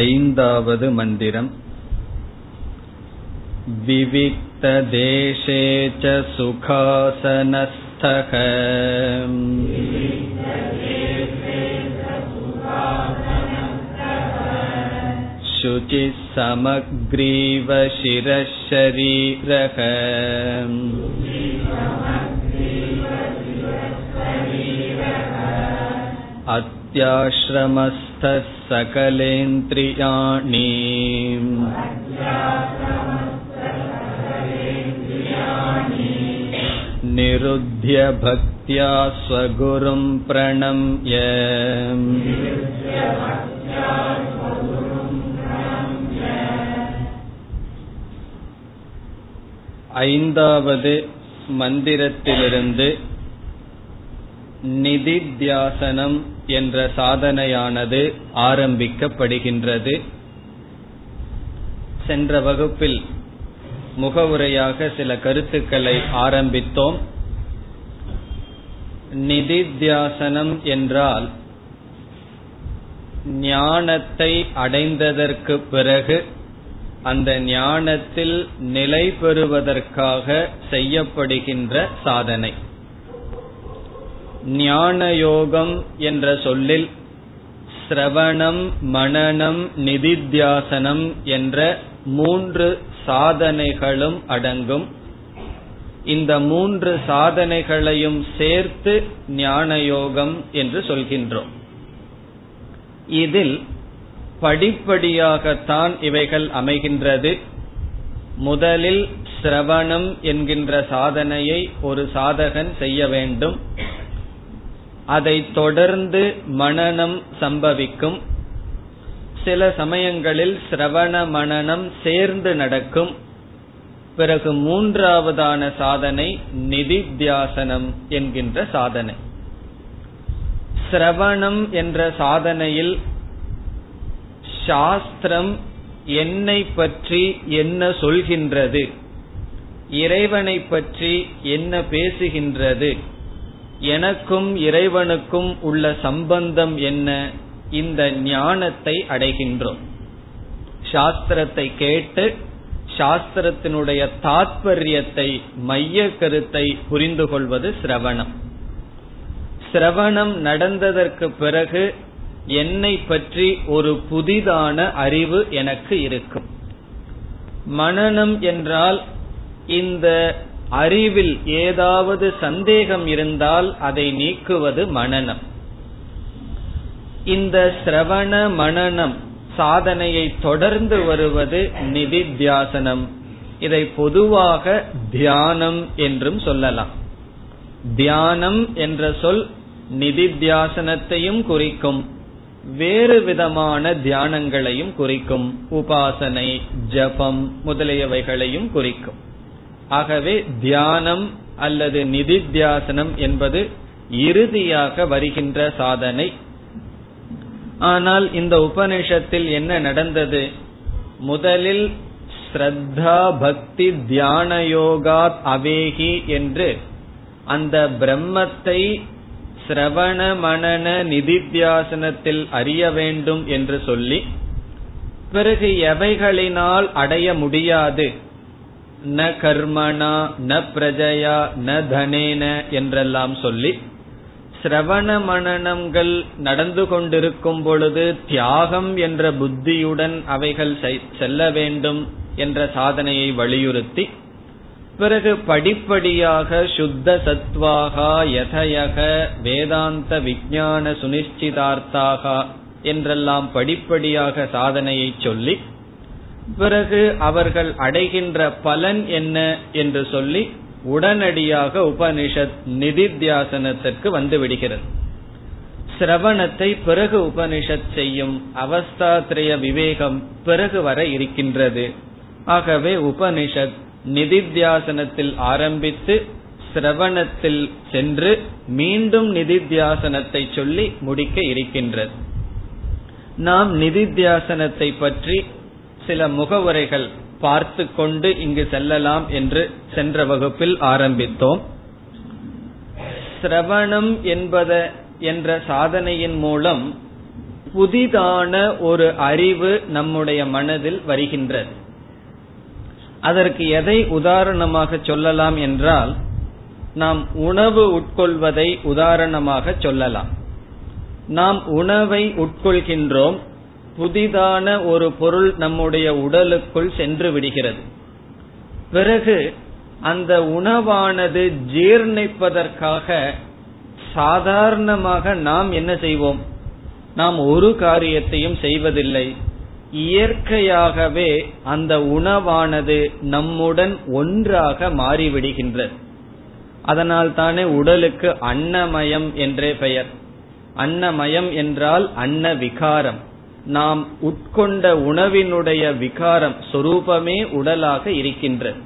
ऐन्दावद् मन्दिरम् विविक्तदेशे च सुखासनस्थः शुचिः समग्रीव शिरशरीरः अत्याश्रमस्थः सकलेन्द्रियाणि निरुध्य भक्त्या स्वगुरुं प्रणम्य ஐந்தாவது மந்திரத்திலிருந்து நிதித்தியாசனம் என்ற சாதனையானது ஆரம்பிக்கப்படுகின்றது. சென்ற வகுப்பில் முகவுரையாக சில கருத்துக்களை ஆரம்பித்தோம். நிதித்தியாசனம் என்றால் ஞானத்தை அடைந்ததற்கு பிறகு அந்த ஞானத்தில் நிலை பெறுவதற்காக செய்யப்படுகின்ற சாதனை. ஞான யோகம் என்ற சொல்லில் சிரவணம் மனநம் நிதித்தியாசனம் என்ற மூன்று சாதனைகளும் அடங்கும். இந்த மூன்று சாதனைகளையும் சேர்த்து ஞான யோகம் என்று சொல்கின்றோம். இதில் படிப்படியாகத்தான் இவைகள் அமைகின்றது. முதலில் சிரவணம் என்கின்ற சாதனையை ஒரு சாதகன் செய்ய வேண்டும். அதை தொடர்ந்து மனநம் சம்பவிக்கும். சில சமயங்களில் சிரவண மனநம் சேர்ந்து நடக்கும். பிறகு மூன்றாவதான சாதனை நிதித்தியாசனம் என்கின்ற சாதனை. சிரவணம் என்ற சாதனையில் சாஸ்திரம் என்னை பற்றி என்ன சொல்கின்றது? இறைவனை பற்றி என்ன பேசுகின்றது? எனக்கும் இறைவனுக்கும் உள்ள சம்பந்தம் என்ன? இந்த ஞானத்தை அடைகின்றோம். சாஸ்திரத்தை கேட்டு சாஸ்திரத்தினுடைய தாத்பரியத்தை மைய கருத்தை புரிந்து கொள்வது சிரவணம். சிரவணம் நடந்ததற்கு பிறகு என்னை பற்றி ஒரு புதிதான அறிவு எனக்கு இருக்கும். மனநம் என்றால் இந்த அறிவில் ஏதாவது சந்தேகம் இருந்தால் அதை நீக்குவது மனநம். இந்த சிரவண மனநம் சாதனையை தொடர்ந்து வருவது நிதித்தியாசனம். இதை பொதுவாக தியானம் என்றும் சொல்லலாம். தியானம் என்ற சொல் நிதித்தியாசனத்தையும் குறிக்கும் வேறு விதமான தியானங்களையும் குறிக்கும் உபாசனை ஜபம் முதலியவைகளையும் குறிக்கும். ஆகவே தியானம் அல்லது நிதித்தியாசனம் என்பது இறுதியாக வருகின்ற சாதனை. ஆனால் இந்த உபனிஷத்தில் என்ன நடந்தது? முதலில் ஸ்ரத்தா பக்தி தியான யோகாத் அவேகி என்று அந்த பிரம்மத்தை சிரவண மனன நிதித்தியாசனத்தில் அறிய வேண்டும் என்று சொல்லி பிறகு எவைகளினால் அடைய முடியாது? ந கர்மணா ந பிரஜயா ந தனேன என்றெல்லாம் சொல்லி சிரவண மனநங்கள் நடந்து கொண்டிருக்கும் பொழுது தியாகம் என்ற புத்தியுடன் அவைகள் செல்ல வேண்டும் என்ற சாதனையை வலியுறுத்தி பிறகு படிப்படியாக சுத்த சத்வாகா யதயக வேதாந்த விஞ்ஞான சுனிச்சிதார்த்தாக என்றெல்லாம் படிப்படியாக சாதனையை சொல்லி பிறகு அவர்கள் அடைகின்ற பலன் என்ன என்று சொல்லி உடனடியாக உபனிஷத் நிதித்தியாசனத்திற்கு வந்து விடுகிறது சிரவணத்தை பிறகு உபனிஷத் செய்யும் அவஸ்தாத்ரய விவேகம் பிறகு வர இருக்கின்றது. ஆகவே உபனிஷத் நிதித்தியாசனத்தில் ஆரம்பித்து சிரவணத்தில் சென்று மீண்டும் நிதித்தியாசனத்தை சொல்லி முடிக்க இருக்கின்றது. நாம் நிதித்தியாசனத்தை பற்றி சில முகவுரைகள் பார்த்து கொண்டு இங்கு செல்லலாம் என்று சென்ற வகுப்பில் ஆரம்பித்தோம். சிரவணம் என்பத என்ற சாதனையின் மூலம் புதிதான ஒரு அறிவு நம்முடைய மனதில் வருகின்றது. அதற்கு எதை உதாரணமாக சொல்லலாம் என்றால் நாம் உணவு உட்கொள்வதை உதாரணமாக சொல்லலாம். நாம் உணவை உட்கொள்கின்றோம் புதிதான ஒரு பொருள் நம்முடைய உடலுக்குள் சென்று விடுகிறது. பிறகு அந்த உணவானது ஜீர்ணிப்பதற்காக சாதாரணமாக நாம் என்ன செய்வோம்? நாம் ஒரு காரியத்தையும் செய்வதில்லை. இயற்கையாகவே அந்த உணவானது நம்முடன் ஒன்றாக மாறிவிடுகின்றது. அதனால் தானே உடலுக்கு அன்னமயம் என்றே பெயர். அன்னமயம் என்றால் அன்ன விகாரம் நாம் உட்கொண்ட உணவினுடைய விகாரம் சொரூபமே உடலாக இருக்கின்றது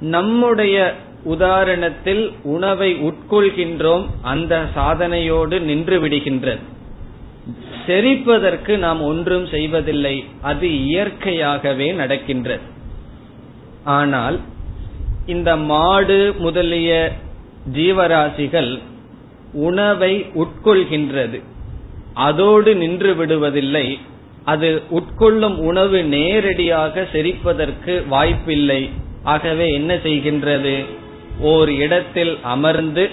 நம்முடைய உதாரணத்தில் உணவை உட்கொள்கின்றோம் அந்த சாதனையோடு நின்று விடுகின்றது செரிப்பதற்கு நாம் ஒன்றும் செய்வதில்லை அது இயற்கையாகவே நடக்கின்றது ஆனால் இந்த மாடு முதலிய ஜீவராசிகள் உணவை உட்கொள்கின்றது. அதோடு நின்று விடுவதில்லை. அது உட்கொள்ளும் உணவு நேரடியாக செரிப்பதற்கு வாய்ப்பில்லை. ஆகவே என்ன செய்கின்றது? ஓர் இடத்தில் அமர்ந்து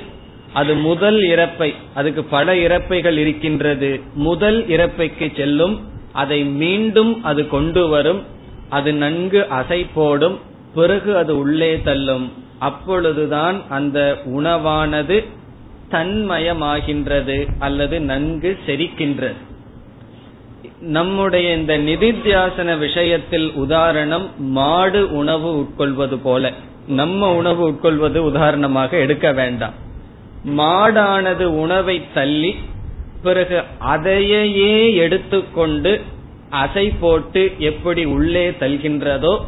அது முதல் இறப்பை அதுக்கு பல இறப்பைகள் இருக்கின்றது. முதல் இறப்பைக்கு செல்லும் அதை மீண்டும் அது கொண்டு வரும் அது நன்கு அசை போடும் பிறகு அது உள்ளே தள்ளும். அப்பொழுதுதான் அந்த உணவானது தன்மயமாகின்றது அல்லது நன்கு செரிக்கின்றது. நம்முடைய இந்த நிதித்தியாசன விஷயத்தில் உதாரணம் மாடு உணவு உட்கொள்வது போல. நம்ம உணவு உட்கொள்வது உதாரணமாக எடுக்க வேண்டாம். மாடானது உணவை தள்ளி பிறகு அதையே எடுத்துக்கொண்டு அசை போட்டு எப்படி உள்ளே தல்கின்றதோ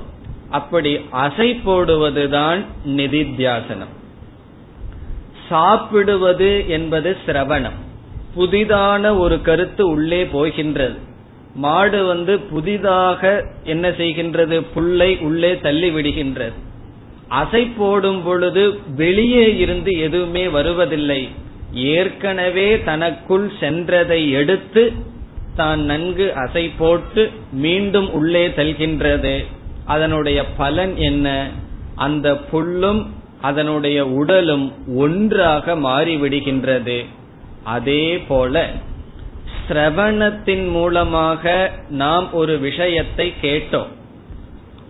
அப்படி அசை போடுவதுதான் நிதித்தியாசனம். சாப்பிடுவது என்பது சிரவணம். புதிதான ஒரு கருத்து உள்ளே போகின்றது. மாடு வந்து புதிதாக என்ன செய்கின்றது? புல்லை உள்ளே தள்ளி விடுகின்றது அசை போடும் பொழுது வெளியே இருந்து எதுவுமே வருவதில்லை. ஏற்கனவே தனக்குள் சென்றதை எடுத்து தான் நன்கு அசை போட்டு மீண்டும் உள்ளே செல்கின்றது அதனுடைய பலன் என்ன? அந்த புல்லும் அதனுடைய உடலும் ஒன்றாக மாறிவிடுகின்றது. அதே போல சிரவணத்தின் மூலமாக நாம் ஒரு விஷயத்தை கேட்டோம்.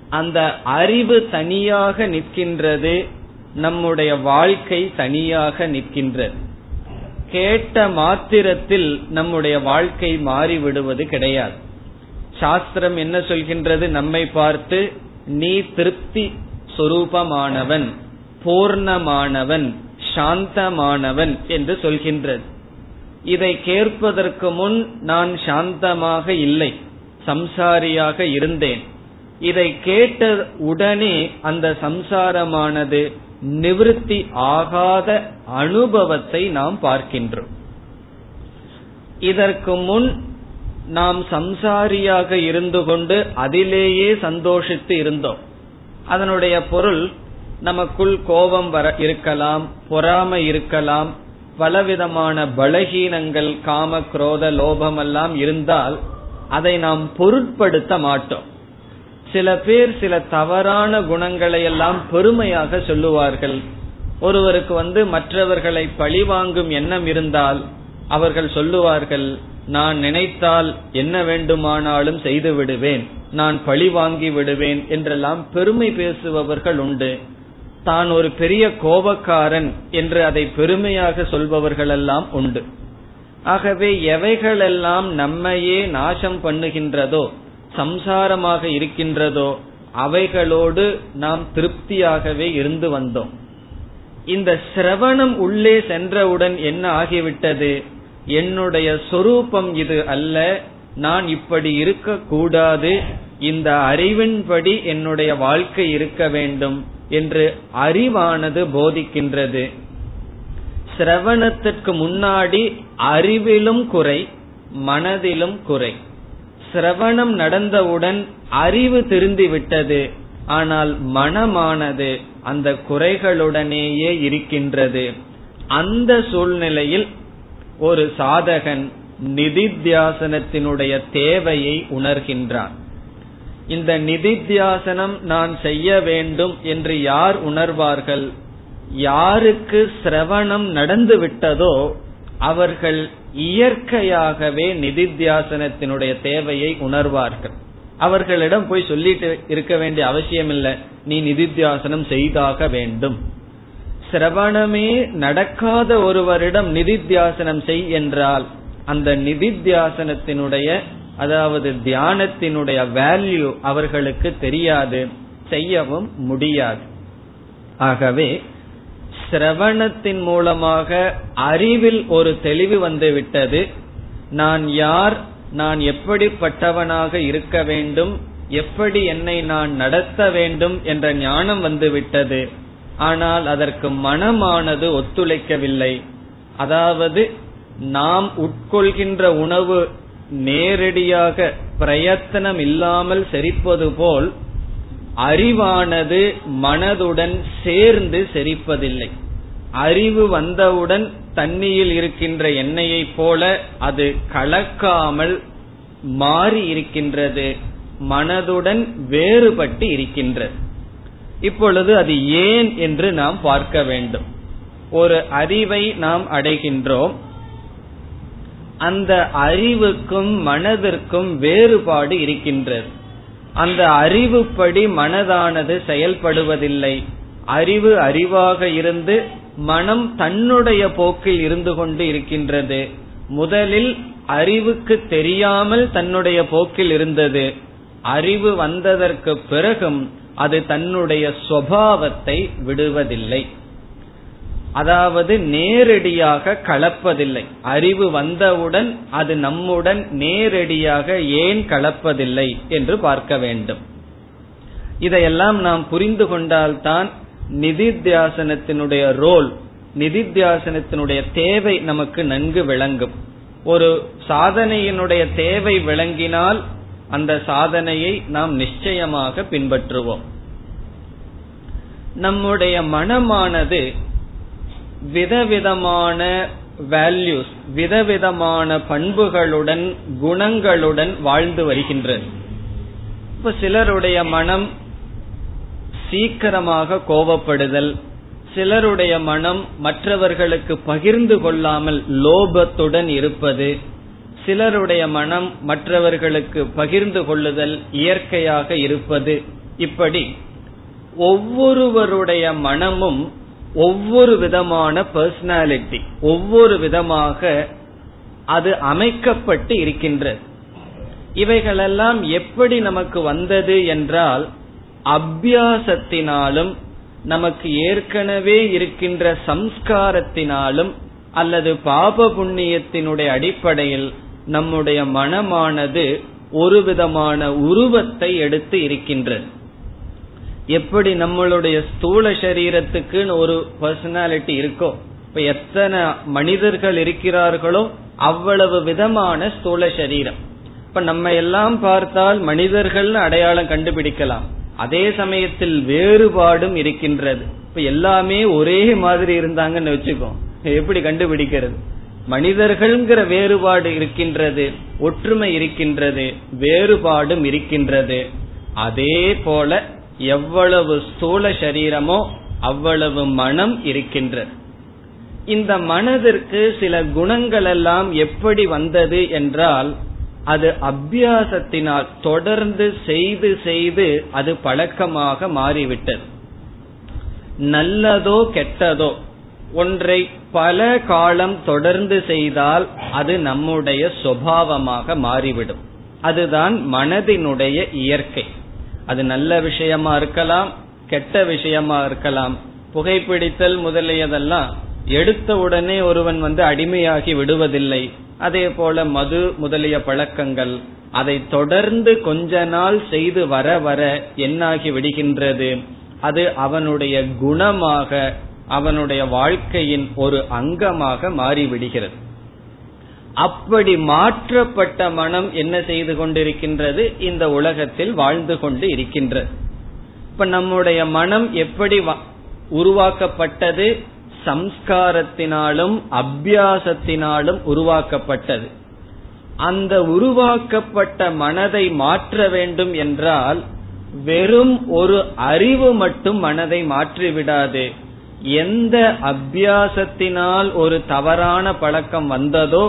அந்த அறிவு தனியாக நிற்கின்றது நம்முடைய வாழ்க்கை தனியாக நிற்கின்றது. கேட்ட மாத்திரத்தில் நம்முடைய வாழ்க்கை மாறிவிடுவது கிடையாது. சாஸ்திரம் என்ன சொல்கின்றது? நம்மை பார்த்து நீ திருப்தி சொரூபமானவன். பூர்ணமானவன் சாந்தமானவன் என்று சொல்கின்றது. இதை கேட்பதற்கு முன் நான் சாந்தமாக இல்லை சம்சாரியாக இருந்தேன். இதை கேட்ட உடனே அந்த சம்சாரமானது நிவிருத்தி ஆகாத அனுபவத்தை நாம் பார்க்கின்றோம். இதற்கு முன் நாம் சம்சாரியாக இருந்து கொண்டு அதிலேயே சந்தோஷித்து இருந்தோம். அதனுடைய பொருள் நமக்குள் கோபம் வர இருக்கலாம் பொறாமை இருக்கலாம் பலவிதமான பலகீனங்கள் காம குரோத லோபம் எல்லாம் இருந்தால் அதை நாம் பொருட்படுத்த மாட்டோம். சில பேர் சில தவறான குணங்களை எல்லாம் பெருமையாக சொல்லுவார்கள். ஒருவருக்கு வந்து மற்றவர்களை பழிவாங்கும் எண்ணம் இருந்தால் அவர்கள் சொல்லுவார்கள் நான் நினைத்தால் என்ன வேண்டுமானாலும் செய்து விடுவேன். நான் பழி வாங்கி விடுவேன் என்றெல்லாம் பெருமை பேசுபவர்கள் உண்டு. தான் ஒரு பெரிய கோபக்காரன் என்று அதை பெருமையாக சொல்பவர்களெல்லாம் உண்டு. ஆகவே எவைகளெல்லாம் நம்மையே நாசம் பண்ணுகின்றதோ சம்சாரமாக இருக்கின்றதோ அவைகளோடு நாம் திருப்தியாகவே இருந்து வந்தோம். இந்த சிரவணம் உள்ளே சென்றவுடன் என்ன ஆகிவிட்டது? என்னுடைய சொரூபம் இது அல்ல நான் இப்படி இருக்க கூடாது இந்த அறிவின்படி என்னுடைய வாழ்க்கை இருக்க வேண்டும். என்று அறிவானது போதிக்கின்றது. சிரவணத்திற்கு முன்னாடி அறிவிலும் குறை மனதிலும் குறை. சிரவணம் நடந்தவுடன் அறிவு திருந்தி விட்டது ஆனால் மனமானது அந்த குறைகளுடனேயே இருக்கின்றது. அந்த சூழ்நிலையில் ஒரு சாதகன் நிதித்தியாசனத்தினுடைய தேவையை உணர்கின்றான். இந்த நிதித்தியாசனம் நான் செய்ய வேண்டும் என்று யார் உணர்வார்கள்? யாருக்கு சிரவணம் நடந்து விட்டதோ அவர்கள் இயற்கையாகவே நிதித்தியாசனத்தினுடைய தேவையை உணர்வார்கள். அவர்களிடம் போய் சொல்லிட்டு இருக்க வேண்டிய அவசியம் இல்லை நீ நிதித்தியாசனம் செய்தாக வேண்டும். சிரவணமே நடக்காத ஒருவரிடம் நிதித்தியாசனம் செய் என்றால் அந்த நிதித்தியாசனத்தினுடைய அதாவது தியானத்தினுடைய வேல்யூ அவர்களுக்கு தெரியாது செய்யவும் முடியாது. ஆகவே சிரவணத்தின் மூலமாக அறிவில் ஒரு தெளிவு வந்துவிட்டது. நான் யார் நான் எப்படிப்பட்டவனாக இருக்க வேண்டும் எப்படி என்னை நான் நடத்த வேண்டும் என்ற ஞானம் வந்து விட்டது ஆனால் அதற்கு மனமானது ஒத்துழைக்கவில்லை. அதாவது நாம் உட்கொள்கின்ற உணவு நேரடியாக பிரயத்தனம் இல்லாமல் செரிப்பது போல் அறிவானது மனதுடன் சேர்ந்து செரிப்பதில்லை. அறிவு வந்தவுடன் தண்ணியில் இருக்கின்ற எண்ணெயை போல அது கலக்காமல் மாறி இருக்கின்றது மனதுடன் வேறுபட்டு இருக்கின்றது. இப்பொழுது அது ஏன் என்று நாம் பார்க்க வேண்டும். ஒரு அறிவை நாம் அடைகின்றோம். அந்த அறிவுக்கும் மனதிற்கும் வேறுபாடு இருக்கின்றது. அந்த அறிவுப்படி மனதானது செயல்படுவதில்லை. அறிவு அறிவாக இருந்து மனம் தன்னுடைய போக்கில் இருந்து கொண்டு இருக்கின்றது. முதலில் அறிவுக்கு தெரியாமல் தன்னுடைய போக்கில் இருந்தது. அறிவு வந்ததற்கு பிறகும் அது தன்னுடைய சுவாவத்தை விடுவதில்லை. அதாவது நேரடியாக கலப்பதில்லை. அறிவு வந்தவுடன் அது நம்முடன் நேரடியாக ஏன் கலப்பதில்லை என்று பார்க்க வேண்டும். இதையெல்லாம் நாம் புரிந்து கொண்டால்தான் நிதித்தியாசனத்தினுடைய ரோல் நிதித்தியாசனத்தினுடைய தேவை நமக்கு நன்கு விளங்கும். ஒரு சாதனையினுடைய தேவை விளங்கினால் அந்த சாதனையை நாம் நிச்சயமாக பின்பற்றுவோம். நம்முடைய மனமானது விதவிதமான வேல்யூஸ் விதவிதமான பண்புகளுடன் குணங்களுடன் வாழ்ந்து வருகின்றது. இப்ப சிலருடைய மனம் சீக்கிரமாக கோபப்படுதல் சிலருடைய மனம் மற்றவர்களுக்கு பகிர்ந்து கொள்ளாமல் லோபத்துடன் இருப்பது சிலருடைய மனம் மற்றவர்களுக்கு பகிர்ந்து கொள்ளுதல் இயற்கையாக இருப்பது இப்படி ஒவ்வொருவருடைய மனமும் ஒவ்வொரு விதமான பர்சனாலிட்டி ஒவ்வொரு விதமாக அது அமைக்கப்பட்டு இருக்கின்றது. இவைகளெல்லாம் எப்படி நமக்கு வந்தது என்றால் அபியாசத்தினாலும் நமக்கு ஏற்கனவே இருக்கின்ற சம்ஸ்காரத்தினாலும் அல்லது பாப புண்ணியத்தினுடைய அடிப்படையில் நம்முடைய மனமானது ஒரு விதமான உருவத்தை எடுத்து இருக்கின்றது. எப்படி நம்மளுடைய ஸ்தூல சரீரத்துக்குன்னு ஒரு பர்சனாலிட்டி இருக்கோ இப்ப எத்தனை மனிதர்கள் இருக்கிறார்களோ அவ்வளவு விதமான ஸ்தூல சரீரம். இப்ப நம்ம எல்லாம் பார்த்தால் மனிதர்கள்னு அடையாளம் கண்டுபிடிக்கலாம். அதே சமயத்தில் வேறுபாடும் இருக்கின்றது. இப்ப எல்லாமே ஒரே மாதிரி இருந்தாங்கன்னு வச்சுக்கோ எப்படி கண்டுபிடிக்கிறது? மனிதர்கள்ங்கிற வேறுபாடு இருக்கின்றது ஒற்றுமை இருக்கின்றது வேறுபாடும் இருக்கின்றது. அதே போல எவ்வளவு ஸ்தூல சரீரமோ அவ்வளவு மனம் இருக்கின்றது. இந்த மனதிற்கு சில குணங்கள் எல்லாம் எப்படி வந்தது என்றால் அது அபியாசத்தினால் தொடர்ந்து செய்து செய்து அது பழக்கமாக மாறிவிட்டது. நல்லதோ கெட்டதோ ஒன்றை பல காலம் தொடர்ந்து செய்தால் அது நம்முடைய சுவாவமாக மாறிவிடும். அதுதான் மனதினுடைய இயற்கை. அது நல்ல விஷயமா இருக்கலாம் கெட்ட விஷயமா இருக்கலாம். புகைப்பிடித்தல் முதலியதெல்லாம் எடுத்த உடனே ஒருவன் வந்து அடிமையாகி விடுவதில்லை. அதே போல மது முதலிய பழக்கங்கள். அதை தொடர்ந்து கொஞ்ச நாள் செய்து வர வர என்னாகி விடுகின்றது. அது அவனுடைய குணமாக அவனுடைய வாழ்க்கையின் ஒரு அங்கமாக மாறிவிடுகிறது. அப்படி மாற்றப்பட்ட மனம் என்ன செய்து கொண்டிருக்கின்றது? இந்த உலகத்தில் வாழ்ந்து கொண்டு இருக்கின்றது. இப்ப நம்முடைய மனம் எப்படி உருவாக்கப்பட்டது? சம்ஸ்காரத்தினாலும் அபியாசத்தினாலும் உருவாக்கப்பட்டது. அந்த உருவாக்கப்பட்ட மனதை மாற்ற வேண்டும் என்றால் வெறும் ஒரு அறிவு மட்டும் மனதை மாற்றிவிடாது. எந்த அபியாசத்தினால் ஒரு தவறான பழக்கம் வந்ததோ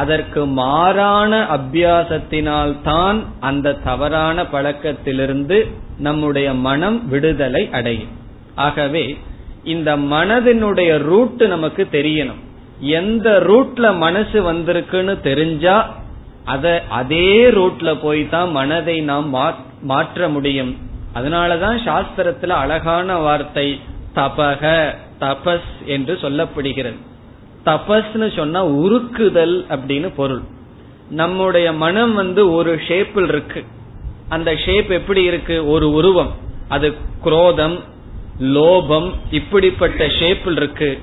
அதற்கு மாறான அபியாசத்தினால் தான் அந்த தவறான பழக்கத்திலிருந்து நம்முடைய மனம் விடுதலை அடையும். ஆகவே இந்த மனதினுடைய ரூட் நமக்கு தெரியணும். எந்த ரூட்ல மனசு வந்திருக்குன்னு தெரிஞ்சா அத அதே ரூட்ல போய் தான் மனதை நாம் மாற்ற முடியும். அதனாலதான் சாஸ்திரத்துல அழகான வார்த்தை தபக தபஸ் என்று சொல்லப்படுகிறது. தபஸ்னு சொன்னா உருக்குதல் அப்படின்னு பொருள். நம்முடைய மனம் வந்து ஒரு ஷேப்பில் இருக்கு. அந்த ஷேப் எப்படி இருக்கு? ஒரு உருவம். அது குரோதம் லோபம் இப்படிப்பட்ட ஷேப்பில் இருக்கு.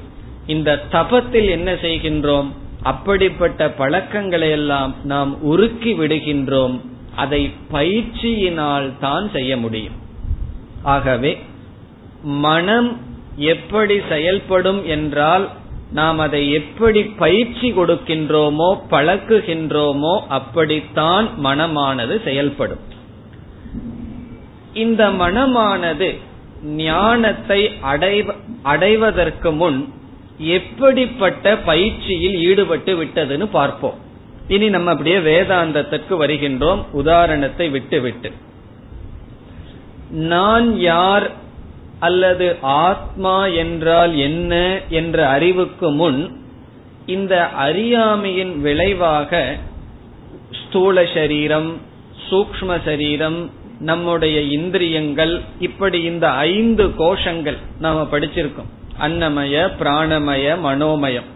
இந்த தபத்தில் என்ன செய்கின்றோம்? அப்படிப்பட்ட பழக்கங்களை எல்லாம் நாம் உருக்கி விடுகின்றோம். அதை பயிற்சியினால் தான் செய்ய முடியும். ஆகவே மனம் எப்படி செயல்படும் என்றால் நாம் அதை எப்படி பயிற்சி கொடுக்கின்றோமோ பழக்குகின்றோமோ அப்படித்தான் மனமானது செயல்படும். இந்த மனமானது ஞானத்தை அடைவதற்கு முன் எப்படிப்பட்ட பயிற்சியில் ஈடுபட்டு விட்டதுன்னு பார்ப்போம். இனி நம்ம அப்படியே வேதாந்தத்திற்கு வருகின்றோம். உதாரணத்தை விட்டுவிட்டு. நான் யார் அல்லது ஆத்மா என்றால் என்ன என்ற அறிவுக்கு முன் இந்த அறியாமையின் விளைவாக ஸ்தூல சரீரம் சூக்ம சரீரம் நம்முடைய இந்திரியங்கள் இப்படி இந்த ஐந்து கோஷங்கள் நாம படிச்சிருக்கோம். அன்னமய பிராணமய மனோமயம்.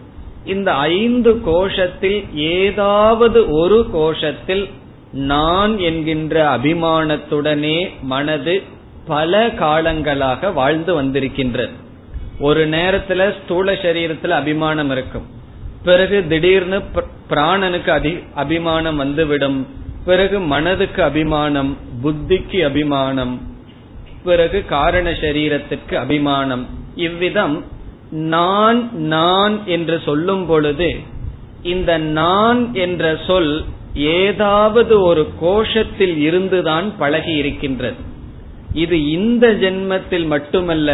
இந்த ஐந்து கோஷத்தில் ஏதாவது ஒரு கோஷத்தில் நான் என்கின்ற அபிமானத்துடனே மனது பல காலங்களாக வாழ்ந்து வந்திருக்கின்றது. ஒரு நேரத்துல ஸ்தூல சரீரத்துல அபிமானம் இருக்கும். பிறகு திடீர்னு பிராணனுக்கு அதி அபிமானம் வந்துவிடும். பிறகு மனதுக்கு அபிமானம் புத்திக்கு அபிமானம் பிறகு காரண சரீரத்திற்கு அபிமானம். இவ்விதம் நான் நான் என்று சொல்லும் பொழுது இந்த நான் என்ற சொல் ஏதாவது ஒரு கோஷத்தில் இருந்துதான் பழகி இருக்கின்றது. இது இந்த ஜென்மத்தில் மட்டுமல்ல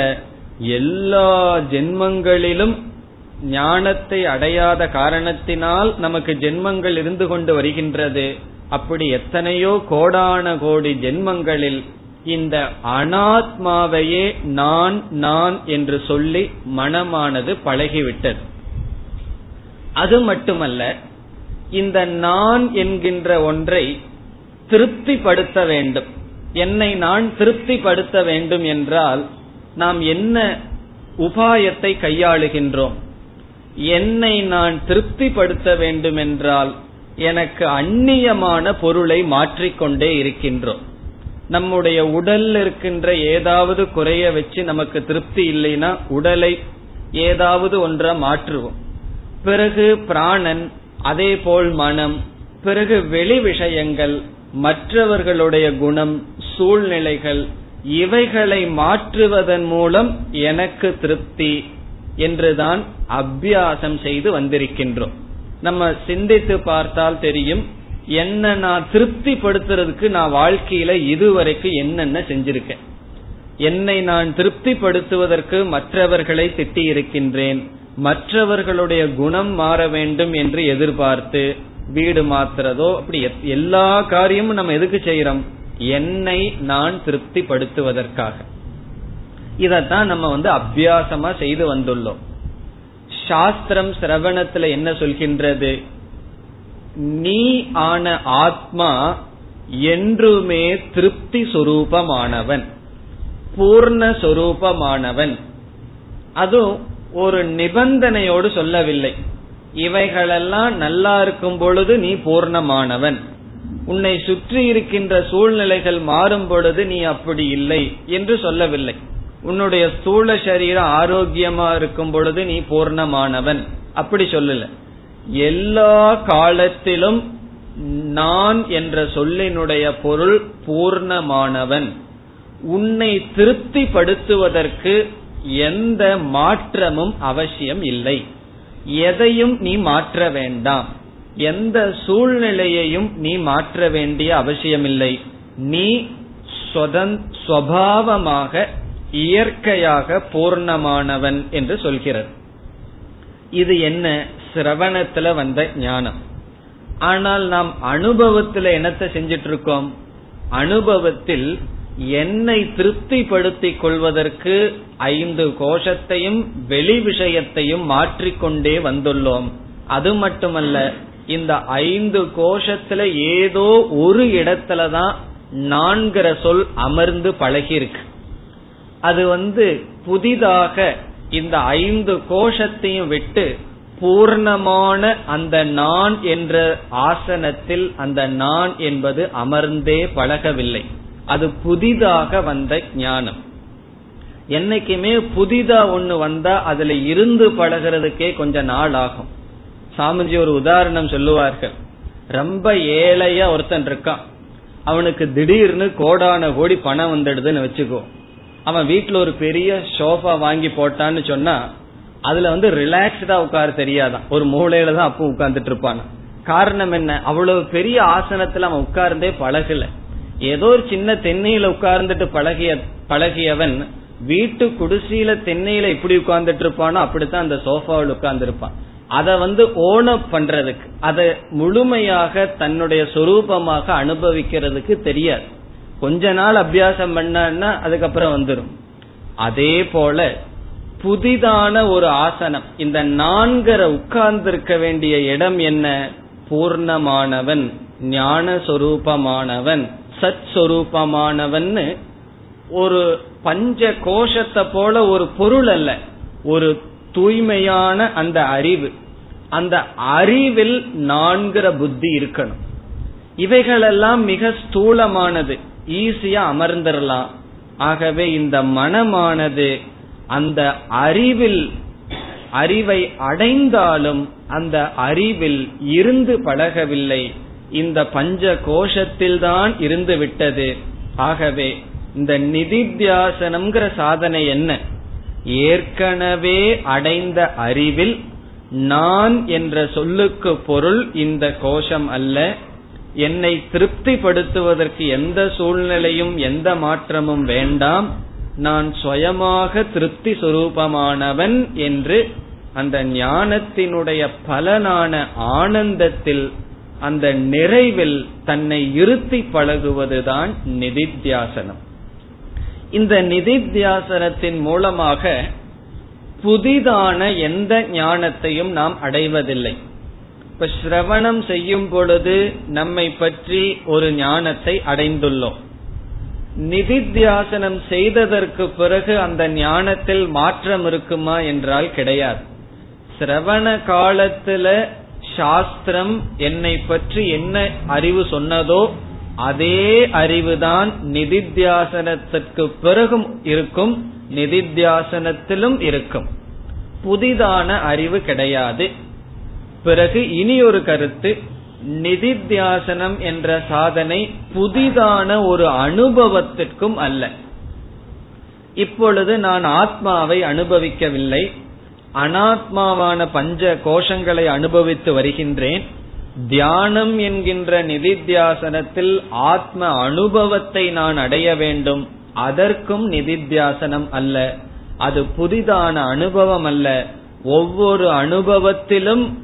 எல்லா ஜென்மங்களிலும் ஞானத்தை அடையாத காரணத்தினால் நமக்கு ஜென்மங்கள் இருந்து கொண்டு வருகின்றது. அப்படி எத்தனையோ கோடான கோடி ஜென்மங்களில் இந்த அனாத்மாவையே நான் நான் என்று சொல்லி மனமானது பழகிவிட்டது. அது மட்டுமல்ல இந்த நான் என்கின்ற ஒன்றை திருப்திப்படுத்த வேண்டும். என்னை நான் திருப்திப்படுத்த வேண்டும் என்றால் நாம் என்ன உபாயத்தை கையாளுகின்றோம்? என்னை நான் திருப்திப்படுத்த வேண்டும் என்றால் எனக்கு அந்நியமான பொருளை மாற்றிக்கொண்டே இருக்கின்றோம். நம்முடைய உடல்ல இருக்கின்ற ஏதாவது குறைய வச்சு நமக்கு திருப்தி இல்லைன்னா உடலை ஏதாவது ஒன்றை மாற்றுவோம். பிறகு பிராணன் அதே போல் மனம். பிறகு வெளி விஷயங்கள் மற்றவர்களுடைய குணம் சூழ்நிலைகள் இவைகளை மாற்றுவதன் மூலம் எனக்கு திருப்தி என்றுதான் அபியாசம் செய்து வந்திருக்கின்றோம். நம்ம சிந்தித்து பார்த்தால் தெரியும் என்ன நான் திருப்தி படுத்துறதுக்கு நான் வாழ்க்கையில இதுவரைக்கும் என்னென்ன செஞ்சிருக்கேன். என்னை நான் திருப்திப்படுத்துவதற்கு மற்றவர்களை திட்டியிருக்கின்றேன். மற்றவர்களுடைய குணம் மாற வேண்டும் என்று எதிர்பார்த்து வீடு மாத்துறதோ அப்படி எல்லா காரியமும் நம்ம எதுக்கு செய்யறோம் என்னை நான் திருப்திப்படுத்துவதற்காக. இதத்தான் நம்ம வந்து அபியாசமா செய்து வந்துள்ளோம். சாஸ்திரம் சிரவணத்துல என்ன சொல்கின்றது? நீ ஆன ஆத்மா என்றுமே திருப்தி சொரூபமானவன். பூர்ணஸ்வரூபமானவன் அதுவும் ஒரு நிபந்தனையோடு சொல்லவில்லை. இவைகளெல்லாம் நல்லா இருக்கும் பொழுது நீ பூர்ணமானவன். உன்னை சுற்றி இருக்கின்ற சூழ்நிலைகள் மாறும் பொழுது நீ அப்படி இல்லை என்று சொல்லவில்லை. உன்னுடைய ஸ்தூல சரீரம் ஆரோக்கியமா இருக்கும் பொழுது நீ பூர்ணமானவன். அப்படி சொல்லல. எல்லா காலத்திலும் நான் என்ற சொல்லினுடைய பொருள் பூர்ணமானவன். உன்னை திருப்திப்படுத்துவதற்கு எந்த மாற்றமும் அவசியம் இல்லை. எதையும் நீ மாற்ற வேண்டாம். எந்த சூழ்நிலையையும் நீ மாற்ற வேண்டிய அவசியமில்லை. நீ சுவாவமாக இயற்கையாக பூர்ணமானவன் என்று சொல்கிறது இது என்ன? சிரவணத்துல வந்த ஞானம். ஆனால் நாம் அனுபவத்துல என்னத்தை செஞ்சிட்டு இருக்கோம் அனுபவத்தில் என்னை திருப்திப்படுத்திக் கொள்வதற்கு ஐந்து கோஷத்தையும் வெளி விஷயத்தையும் மாற்றிக்கொண்டே வந்துள்ளோம். அது மட்டுமல்ல இந்த ஐந்து கோஷத்துல ஏதோ ஒரு இடத்துலதான் நான்கிற சொல் அமர்ந்து பழகிருக்கு அது வந்து புதிதாக இந்த ஐந்து கோஷத்தையும் விட்டு பூர்ணமான அந்த நான் என்ற ஆசனத்தில் அந்த நான் என்பது அமர்ந்தே பழகவில்லை. அது புதிதாக வந்த ஞானம். என்னைக்குமே புதிதா ஒண்ணு வந்தா அதுல இருந்து பழகிறதுக்கே கொஞ்ச நாள் ஆகும். சாமிஜி ஒரு உதாரணம் சொல்லுவார்கள். ரொம்ப ஏழையா ஒருத்தன் இருக்கான். அவனுக்கு திடீர்னு கோடான கோடி பணம் வந்துடுதுன்னு வச்சுக்கோ. அவன் வீட்டுல ஒரு பெரிய சோஃபா வாங்கி போட்டான்னு சொன்னா அதுல வந்து ரிலாக்ஸ்டா உட்கார தெரியாதான். ஒரு மூளையில தான் அப்போ உட்கார்ந்துட்டு இருப்பான். காரணம் என்ன? அவ்வளவு பெரிய ஆசனத்துல அவன் உட்கார்ந்தே பழகல. ஏதோ ஒரு சின்ன தென்னையில உட்கார்ந்துட்டு பழகிய பழகியவன் வீட்டு குடிசையில தென்னையில இப்படி உட்கார்ந்துட்டு இருப்பானோ அப்படித்தான் அந்த சோஃபாவில் உட்கார்ந்து இருப்பான் அதை வந்து ஓன பண்றதுக்கு அதை முழுமையாக தன்னுடைய சொரூபமாக அனுபவிக்கிறதுக்கு தெரியாது. கொஞ்ச நாள் அபியாசம் பண்ணா அதுக்கப்புறம் வந்துடும் அதே போல புதிதான ஒரு ஆசனம் இந்த நான்கரை உட்கார்ந்திருக்க வேண்டிய இடம் என்ன? பூர்ணமானவன் ஞான சொரூபமானவன் சத் சொரூபமானவன் ஒரு பஞ்ச கோஷத்தை போல ஒரு பொருள் அல்ல. ஒரு தூய்மையான அந்த அறிவு அந்த அறிவில் நான்கிற புத்தி இருக்கணும். இவைகளெல்லாம் மிக ஸ்தூலமானது. ஈஸியா அமர்ந்துடலாம் ஆகவே இந்த மனமானது அந்த அறிவில் அறிவை அடைந்தாலும் அந்த அறிவில் இருந்து பழகவில்லை. இந்த பஞ்ச கோஷத்தில் தான் இருந்து விட்டது. ஆகவே இந்த நிதித்தியாசனம்ங்கிற சாதனை என்ன? ஏற்கனவே அடைந்த அறிவில் நான் என்ற சொல்லுக்கு பொருள் இந்த கோஷம் அல்ல. என்னை திருப்திப்படுத்துவதற்கு எந்த சூழ்நிலையும் எந்த மாற்றமும் வேண்டாம். நான் சுயமாக திருப்தி சுரூபமானவன் என்று அந்த ஞானத்தினுடைய பலனான ஆனந்தத்தில் அந்த நிறைவில் தன்னை இருத்தி பழகுவதுதான் நிதித்தியாசனம். இந்த நிதித்தியாசனத்தின் மூலமாக புதிதான எந்த ஞானத்தையும் நாம் அடைவதில்லை. இப்ப சிரவணம் செய்யும் பொழுது நம்மை பற்றி ஒரு ஞானத்தை அடைந்துள்ளோம். நிதித்தியாசனம் செய்ததற்கு பிறகு அந்த ஞானத்தில் மாற்றம் இருக்குமா என்றால் கிடையாது. சிரவண காலத்துல சாஸ்திரம் என்னை பற்றி என்ன அறிவு சொன்னதோ அதே அறிவுதான் நிதித்தியாசனத்திற்கு பிறகும் இருக்கும் நிதித்தியாசனத்திலும் இருக்கும். புதிதான அறிவு கிடையாது. பிறகு இனி ஒரு கருத்து நிதித்தியாசனம் என்ற சாதனை புதிதான ஒரு அனுபவத்திற்கும் அல்ல. இப்பொழுது நான் ஆத்மாவை அனுபவிக்கவில்லை. அனாத்மாவான பஞ்ச கோஷங்களை அனுபவித்து வருகின்றேன். தியானம் என்கின்ற நிதித்தியாசனத்தில் ஆத்ம அனுபவத்தை நான் அடைய வேண்டும். அதற்கும் நிதித்தியாசனம் அல்ல. அது புதிதான அனுபவம் அல்ல. ஒவ்வொரு அனுபவத்திலும்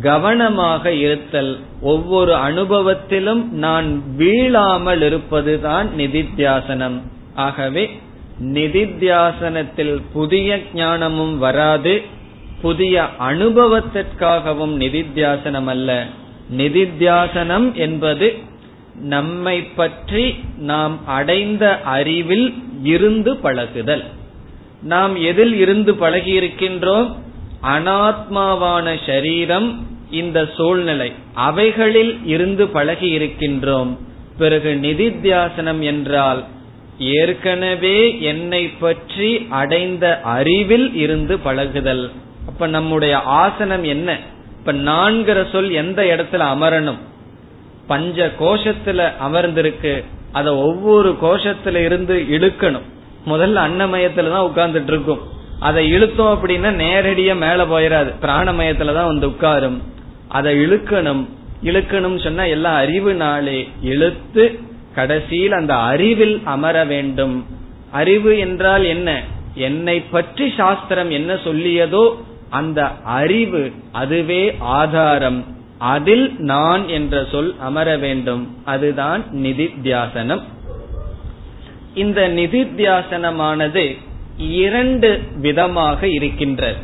கவனமாக இருத்தல். ஒவ்வொரு அனுபவத்திலும் நான் வீழாமல் இருப்பதுதான் நிதித்தியாசனம். ஆகவே நிதித்தியாசனத்தில் புதிய ஞானமும் வராது. புதிய அனுபவத்திற்காகவும் நிதித்தியாசனம் அல்ல. நிதித்தியாசனம் என்பது நம்மை பற்றி நாம் அடைந்த அறிவில் இருந்து பழகுதல். நாம் எதில் இருந்து பழகி இருக்கின்றோம் அனாத்மாவான சரீரம் இந்த சூழ்நிலை. அவைகளில் இருந்து பழகி இருக்கின்றோம் பிறகு நிதித்தியாசனம் என்றால் ஏற்கனவே என்னை பற்றி அடைந்த அறிவில் இருந்து பழகுதல். அப்ப நம்முடைய ஆசனம் என்ன? இப்ப நான்கிற சொல் எந்த இடத்துல அமரணும்? பஞ்ச கோஷத்துல அமர்ந்திருக்கு. அத ஒவ்வொரு கோஷத்துல இருந்து இழுக்கணும். முதல்ல அன்னமயத்துல தான் உட்கார்ந்துட்டு இருக்கும் அதை இழுத்தோம் அப்படின்னா நேரடியா மேல போயிடாது பிராணமயத்துல தான் வந்து உட்காரும். அதை இழுக்கணும். இழுக்கணும் சொன்னா அறிவு அறிவுனாலே இழுத்து கடைசியில் அந்த அறிவில் அமர வேண்டும். அறிவு என்றால் என்ன? என்னை பற்றி சாஸ்திரம் என்ன சொல்லியதோ அந்த அறிவு அதுவே ஆதாரம். அதில் நான் என்ற சொல் அமர வேண்டும். அதுதான் நிதித்தியாசனம். இந்த நிதித்தியாசனமானது இரண்டு விதமாக இருக்கின்றது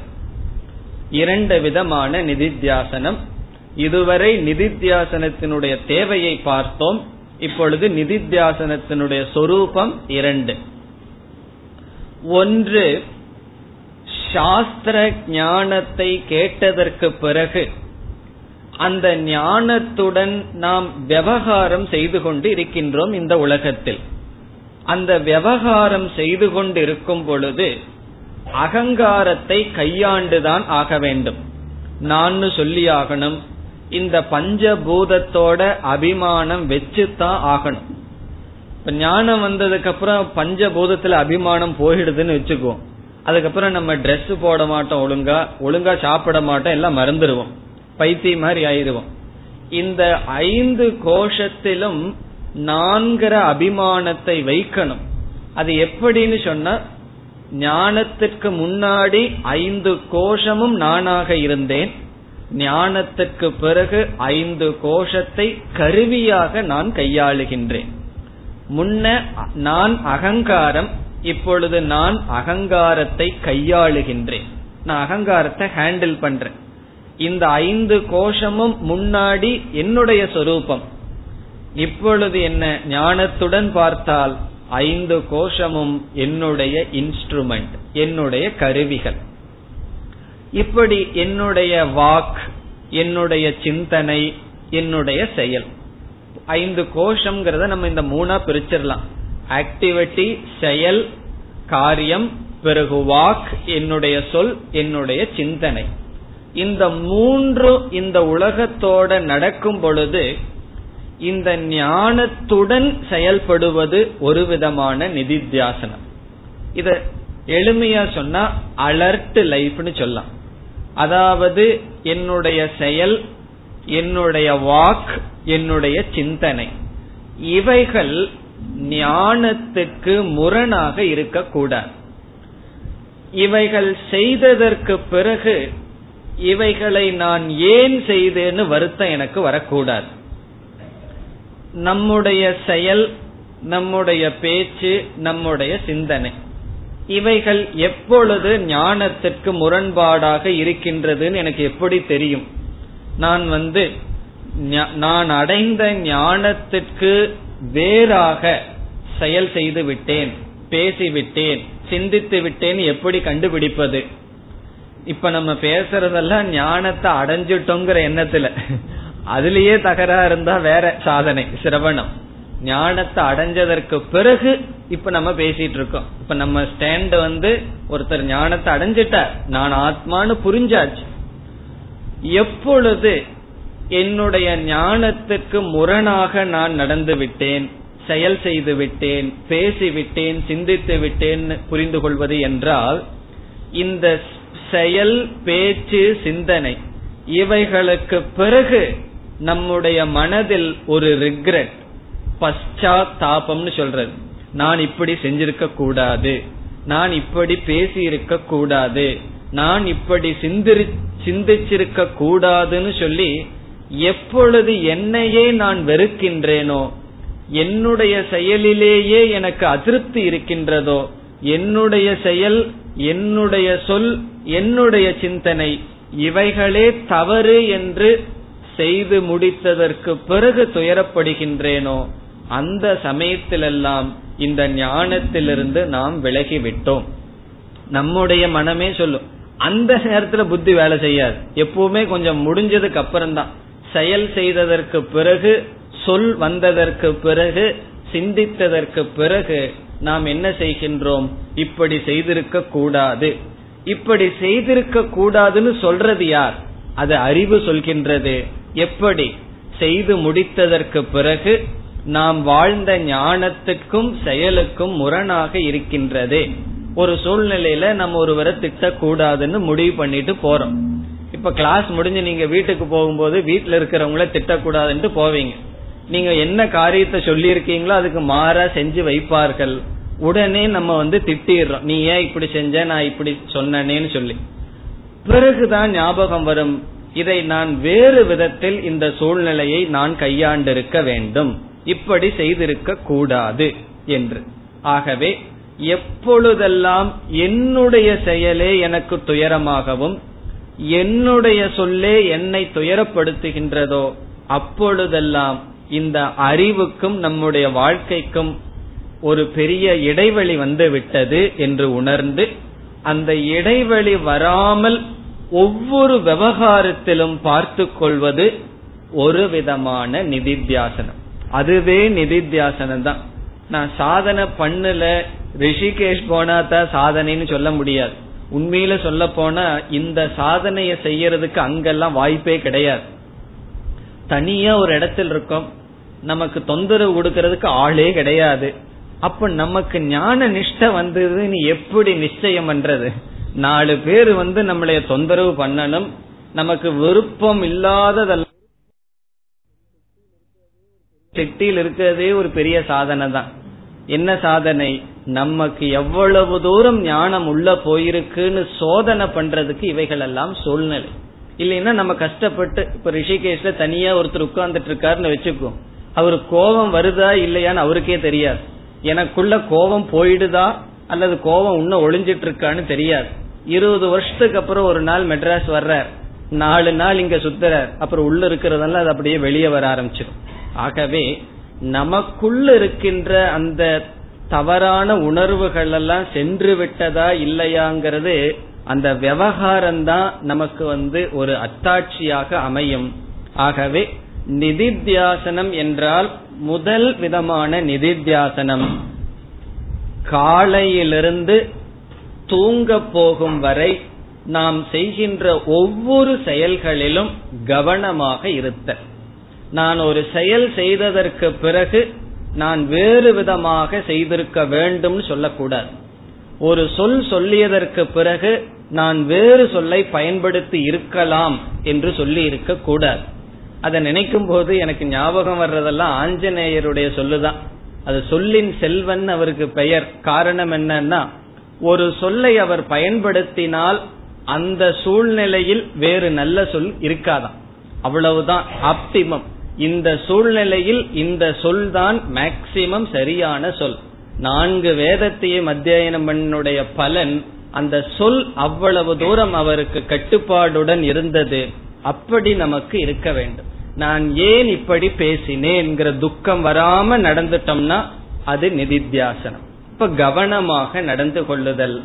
இரண்டு விதமான நிதித்தியாசனம். இதுவரை நிதித்தியாசனத்தினுடைய தேவையை பார்த்தோம். இப்பொழுது நிதித்தியாசனத்தினுடைய சொரூபம் இரண்டு. ஒன்று சாஸ்திர ஞானத்தை கேட்டதற்கு பிறகு அந்த ஞானத்துடன் நாம் விவகாரம் செய்து கொண்டு இருக்கின்றோம் இந்த உலகத்தில். அந்த விவகாரம் செய்து கொண்டு இருக்கும் பொழுது அகங்காரத்தை கையாண்டுதான் ஆக வேண்டும். நான் சொல்லியாகணும் இந்த பஞ்சபூதத்தோட அபிமானம் வச்சுதான் ஆகணும். இப்ப ஞானம் வந்ததுக்கு அப்புறம் பஞ்சபூதத்துல அபிமானம் போயிடுதுன்னு வச்சுக்குவோம். அதுக்கப்புறம் நம்ம ட்ரெஸ் போட மாட்டோம் ஒழுங்கா ஒழுங்கா சாப்பிட மாட்டோம் எல்லாம் மறந்துடுவோம் பைத்திய மாதிரி ஆயிடுவோம் இந்த ஐந்து கோஷத்திலும் நான்கிற அபிமானத்தை வைக்கணும். அது எப்படின்னு சொன்னா ஞானத்திற்கு முன்னாடி ஐந்து கோஷமும் நானாக இருந்தேன். ஞானத்திற்கு பிறகு ஐந்து கோஷத்தை கருவியாக நான் கையாளுகின்றேன். முன்ன நான் அகங்காரம் இப்பொழுது நான் அகங்காரத்தை கையாளுகின்றேன். நான் அகங்காரத்தை ஹேண்டில் பண்றேன். இந்த ஐந்து கோஷமும் முன்னாடி என்னுடைய சொரூபம். இப்பொழுது என்ன ஞானத்துடன் பார்த்தால் ஐந்து கோஷமும் என்னுடைய இன்ஸ்ட்ருமெண்ட் என்னுடைய கருவிகள். இப்படி என்னுடைய வாக் என்னுடைய சிந்தனை என்னுடைய செயல். ஐந்து கோஷம்ங்கிறத நம்ம இந்த மூணா பிரிச்சிடலாம். ஆக்டிவிட்டி செயல் காரியம் பிறகு வாக் என்னுடைய சொல் என்னுடைய சிந்தனை. இந்த மூன்று இந்த உலகத்தோட நடக்கும் பொழுது இந்த ஞானத்துடன் செயல்படுவது ஒரு விதமான நிதித்தியாசனம். இத எளிமையா சொன்னா அலர்ட் லைஃப்னு சொல்லலாம். அதாவது என்னுடைய செயல் என்னுடைய வாக் என்னுடைய சிந்தனை. இவைகள் ஞானத்துக்கு முரணாக இருக்கக்கூடாது. இவைகள் செய்ததற்கு பிறகு இவைகளை நான் ஏன் செய்தேன்னு வருத்தம் எனக்கு வரக்கூடாது. நம்முடைய செயல் நம்முடைய பேச்சு நம்முடைய சிந்தனை இவைகள் எப்பொழுது ஞானத்திற்கு முரண்பாடாக இருக்கின்றதுன்னு எனக்கு எப்படி தெரியும்? நான் வந்து நான் அடைந்த ஞானத்திற்கு வேறாக செயல் செய்து விட்டேன் பேசிவிட்டேன் சிந்தித்து விட்டேன் எப்படி கண்டுபிடிப்பது? இப்ப நம்ம பேசுறதெல்லாம் ஞானத்தை அடைஞ்சிட்டோங்கிற எண்ணத்துல. அதுலயே தகராறு இருந்தா வேற சாதனை சிரவணம். ஞானத்தை அடைஞ்சதற்கு பிறகு இப்ப நம்ம பேசிட்டு இருக்கோம். இப்ப நம்ம ஸ்டாண்ட் வந்து ஒருத்தர் ஞானத்தை அடைஞ்சிட்டார். நான் ஆத்மான்னு புரிஞ்சாச்சு. எப்பொழுது என்னுடைய ஞானத்துக்கு முரணாக நான் நடந்து விட்டேன் செயல் செய்து விட்டேன் பேசிவிட்டேன் சிந்தித்து விட்டேன் புரிந்து கொள்வது என்றால் இந்த செயல் பேச்சு சிந்தனை இவைகளுக்கு பிறகு நம்முடைய மனதில் ஒரு ரிக்ரெட் பశ్చాத்தாபம்னு சொல்றது. நான் இப்படி செஞ்சிருக்க கூடாது நான் இப்படி பேசி இருக்க கூடாது நான் இப்படி சிந்திரி சிந்திச்சிருக்க கூடாதுன்னு சொல்லி எப்பொழுது என்னையே நான் வெறுக்கின்றேனோ என்னுடைய செயலிலேயே எனக்கு அதிருப்தி இருக்கின்றதோ என்னுடைய செயல் என்னுடைய சொல் என்னுடைய சிந்தனை இவைகளே தவறு என்று செய்து முடித்ததற்கு பிறகு துயரப்படுகின்றேனோ அந்த சமயத்திலெல்லாம் இந்த ஞானத்திலிருந்து நாம் விலகிவிட்டோம். நம்முடைய மனமே சொல்லும் அந்த நேரத்துல புத்தி வேலை செய்யாது. எப்பவுமே கொஞ்சம் முடிஞ்சதுக்கு அப்புறம் தான் செயல் செய்ததற்கு பிறகு சொல் வந்ததற்கு பிறகு சிந்தித்ததற்கு பிறகு நாம் என்ன செய்கின்றோம்? இப்படி செய்திருக்க கூடாது. இப்படி செய்திருக்க கூடாதுன்னு சொல்றது யார்? அது அறிவு சொல்கின்றது. எப்படி? செய்து முடித்ததற்கு பிறகு நாம் வாழ்ந்த ஞானத்துக்கும் செயலுக்கும் முரணாக இருக்கின்றது. ஒரு சூழ்நிலையில நம்ம ஒருவரை திட்டக்கூடாதுன்னு முடிவு பண்ணிட்டு போறோம். இப்ப கிளாஸ் முடிஞ்சு நீங்க வீட்டுக்கு போகும்போது வீட்டுல இருக்கிறவங்கள திட்டக்கூடாதுன்ட்டு போவீங்க. நீங்க என்ன காரியத்தை சொல்லி இருக்கீங்களோ அதுக்கு மாறா செஞ்சு வைப்பார்கள். உடனே நம்ம வந்து திட்டிடுறோம். நீ ஏன் இப்படி செஞ்ச? நான் இப்படி சொன்னேன்னு சொல்லி. பிறகுதான் ஞாபகம் வரும். இதை நான் வேறு விதத்தில் இந்த சூழ்நிலையை நான் கையாண்டிருக்க வேண்டும். இப்படி செய்திருக்க கூடாது என்று. ஆகவே எப்பொழுதெல்லாம் என்னுடைய செயலே எனக்கு துயரமாகவும் என்னுடைய சொல்லே என்னை துயரப்படுத்துகின்றதோ அப்பொழுதெல்லாம் இந்த அறிவுக்கும் நம்முடைய வாழ்க்கைக்கும் ஒரு பெரிய இடைவெளி வந்து விட்டது என்று உணர்ந்து அந்த இடைவெளி வராமல் ஒவ்வொரு விவகாரத்திலும் பார்த்து கொள்வது ஒரு விதமான நிதித்தியாசனம். அதுவே நிதித்தியாசனம் தான். நான் சாதனை பண்ணல ரிஷிகேஷ் போனா தான் சாதனைன்னு சொல்ல முடியாது. உண்மையில சொல்ல போனா இந்த சாதனைய செய்யறதுக்கு அங்கெல்லாம் வாய்ப்பே கிடையாது. தனியா ஒரு இடத்துல இருக்கோம். நமக்கு தொந்தரவு கொடுக்கறதுக்கு ஆளே கிடையாது. அப்ப நமக்கு ஞான நிஷ்ட வந்ததுன்னு எப்படி நிச்சயம் பண்றது? நாலு பேர் வந்து நம்மளைய தொந்தரவு பண்ணணும். நமக்கு விருப்பம் இல்லாததெல்லாம் சிட்டியில் இருக்கிறதே ஒரு பெரிய சாதனை தான் என்ன சாதனை? நமக்கு எவ்வளவு தூரம் ஞானம் உள்ள போயிருக்குன்னு சோதனை பண்றதுக்கு இவைகள் எல்லாம் சூழ்நிலை. இல்லைன்னா நம்ம கஷ்டப்பட்டு இப்ப ரிஷிகேஷ்ல தனியா ஒருத்தர் உட்கார்ந்துட்டு இருக்காருன்னு வச்சுக்கோ அவரு கோபம் வருதா இல்லையான்னு அவருக்கே தெரியாது. எனக்குள்ள கோபம் போயிடுதா? அல்லது கோபம் இன்னும் ஒளிஞ்சிட்டு இருக்கான்னு தெரியாது. இருபது வருஷத்துக்கு அப்புறம் ஒரு நாள் மெட்ராஸ் வர்றார். நாலு நாள் இங்க சுத்துறார். அப்புறம் உள்ள இருக்கிறதெல்லாம் அது அப்படியே வெளியே வர ஆரம்பிச்சிடும். ஆகவே நமக்குள்ள இருக்கின்ற அந்த தவறான உணர்வுகள் எல்லாம் சென்று விட்டதா இல்லையாங்கிறது அந்த விவகாரம் தான் நமக்கு வந்து ஒரு அத்தாட்சியாக அமையும். ஆகவே நிதித்தியாசனம் என்றால் முதல் விதமான நிதித்தியாசனம். காலையிலிருந்து தூங்க போகும் வரை நாம் செய்கின்ற ஒவ்வொரு செயல்களிலும் கவனமாக இருத்த நான் ஒரு செயல் செய்ததற்கு பிறகு நான் வேறு விதமாக செய்திருக்க வேண்டும் சொல்லக்கூடாது. ஒரு சொல் சொல்லியதற்கு பிறகு நான் வேறு சொல்லை பயன்படுத்தி இருக்கலாம் என்று சொல்லி இருக்க கூடாது அதை நினைக்கும் போது எனக்கு ஞாபகம் வர்றதெல்லாம் ஆஞ்சநேயருடைய சொல்லுதான். அது சொல்லின் செல்வன் அவருக்கு பெயர். காரணம் என்னன்னா ஒரு சொல்லை அவர் பயன்படுத்தினால் அந்த சூழ்நிலையில் வேறு நல்ல சொல் இருக்காதான். அவ்வளவுதான் ஆப்டிமம். இந்த சூழ்நிலையில் இந்த சொல் தான் மேக்சிமம் சரியான சொல். நான்கு வேதத்தையும் அத்தியாயனம் பண்ணுடைய பலன் அந்த சொல் அவ்வளவு தூரம் அவருக்கு கட்டுப்பாடுடன் இருந்தது. அப்படி நமக்கு இருக்க வேண்டும். நான் ஏன் இப்படி பேசினேன்ங்கிற துக்கம் வராம நடந்துட்டோம்னா அது நிதித்தியாசனம். இப்ப கவனமாக நடந்து கொள்ளுதல்.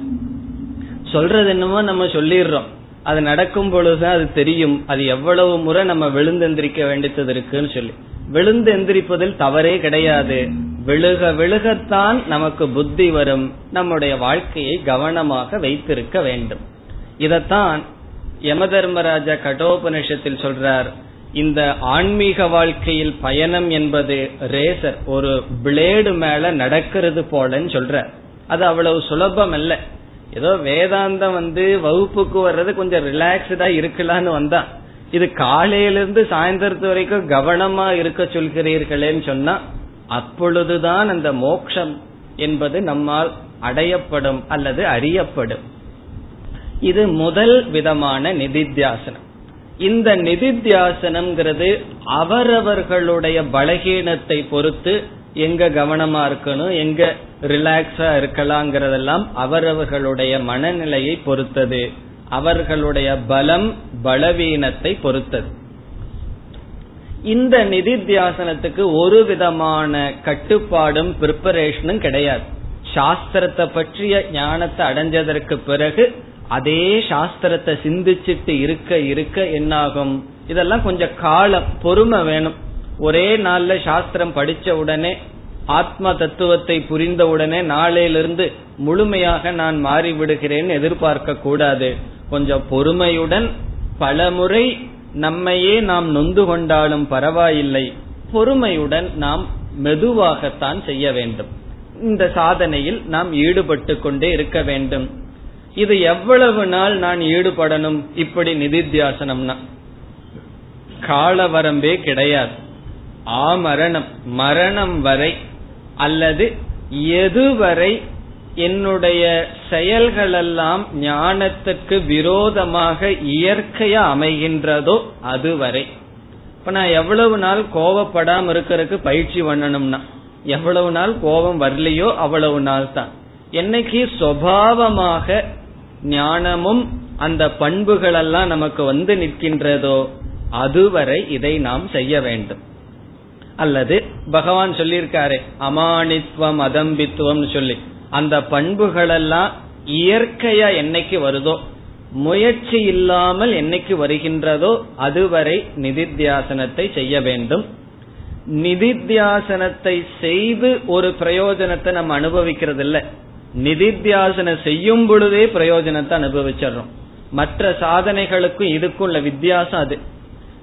சொல்றது என்னமோ நம்ம சொல்லிடுறோம். அது நடக்கும் பொழுதுதான் அது தெரியும் அது எவ்வளவு முறை நம்ம விழுந்தெந்திரிக்க வேண்டியது இருக்குன்னு சொல்லி. விழுந்து எந்திரிப்பதில் தவறே கிடையாது. விழுக விழுகத்தான் நமக்கு புத்தி வரும். நம்முடைய வாழ்க்கையை கவனமாக வைத்திருக்க வேண்டும். இதத்தான் யம தர்மராஜா கடோபனிஷத்தில் சொல்றார். இந்த ஆன்மீக வாழ்க்கையில் பயணம் என்பது ரேசர் ஒரு பிளேடு மேல நடக்கிறது போலன்னு சொல்ற அது அவ்வளவு சுலபம் அல்ல ஏதோ வேதாந்தம் வந்து வகுப்புக்கு வர்றது கொஞ்சம் ரிலாக்ஸ்டா இருக்கலாம்னு வந்தா. இது காலையிலிருந்து சாயந்தரத்து வரைக்கும் கவனமா இருக்க சொல்கிறீர்களேன்னு சொன்னா அப்பொழுதுதான் அந்த மோக்ஷம் என்பது நம்மால் அடையப்படும் அல்லது அறியப்படும். இது முதல் விதமான நிதித்தியாசனம். இந்த நிதித்தியாசனம்ங்கிறது அவரவர்களுடைய பலகீனத்தை பொறுத்து எங்க கவனமா இருக்கணும் எங்க ரிலாக்ஸா இருக்கலாங்கிறதெல்லாம் அவரவர்களுடைய மனநிலையை பொறுத்தது. அவர்களுடைய பலம் பலவீனத்தை பொறுத்தது. இந்த நிதித்தியாசனத்துக்கு ஒரு விதமான கட்டுப்பாடும் பிரிப்பரேஷனும் கிடையாது. சாஸ்திரத்தை பற்றிய ஞானத்தை அடைஞ்சதற்கு பிறகு அதே சாஸ்திரத்தை சிந்திச்சிட்டு இருக்க இருக்க என்னாகும்? இதெல்லாம் கொஞ்சம் காலம் பொறுமை வேணும். ஒரே நாள்ல சாஸ்திரம் படிச்ச உடனே ஆத்ம தத்துவத்தை புரிந்த உடனே நாளையிலிருந்து முழுமையாக நான் மாறிவிடுகிறேன் எதிர்பார்க்க கூடாது. கொஞ்சம் பொறுமையுடன் பலமுறை நம்மையே நாம் நொந்து கொண்டாலும் பரவாயில்லை. பொறுமையுடன் நாம் மெதுவாகத்தான் செய்ய வேண்டும். இந்த சாதனையில் நாம் ஈடுபட்டு கொண்டே இருக்க வேண்டும். இது எவ்வளவு நாள் நான் ஈடுபடணும்? இப்படி நிதித்தியாசனம்னா. காலவரம்பே கிடையாது. ஆமரணம் மரணம் வரை அல்லது எதுவரை என்னுடைய செயல்களெல்லாம் ஞானத்துக்கு விரோதமாக இயற்கையா அமைகின்றதோ அதுவரை. இப்ப நான் எவ்வளவு நாள் கோவப்படாம இருக்கிறதுக்கு பயிற்சி பண்ணணும்னா எவ்வளவு நாள் கோபம் வரலையோ அவ்வளவு நாள் தான். என்னைக்கு சுவாவமாக ஞானமும் அந்த பண்புகளெல்லாம் நமக்கு வந்து நிற்கின்றதோ அதுவரை இதை நாம் செய்ய வேண்டும். அல்லது பகவான் சொல்லியிருக்காரு அமானித்துவம் அதம்பித்துவம் சொல்லி. அந்த பண்புகள் எல்லாம் இயற்கையா என்னைக்கு வருதோ முயற்சி இல்லாமல் என்னைக்கு வருகின்றதோ அதுவரை நிதித்தியாசனத்தை செய்ய வேண்டும். நிதித்தியாசனத்தை செய்து ஒரு பிரயோஜனத்தை நம்ம அனுபவிக்கிறது இல்லை நிதித்தியாசனம் செய்யும் பொழுதே பிரயோஜனத்தை அனுபவிச்சிடறோம். மற்ற சாதனைகளுக்கும் இதுக்கும் உள்ள வித்தியாசம் அது.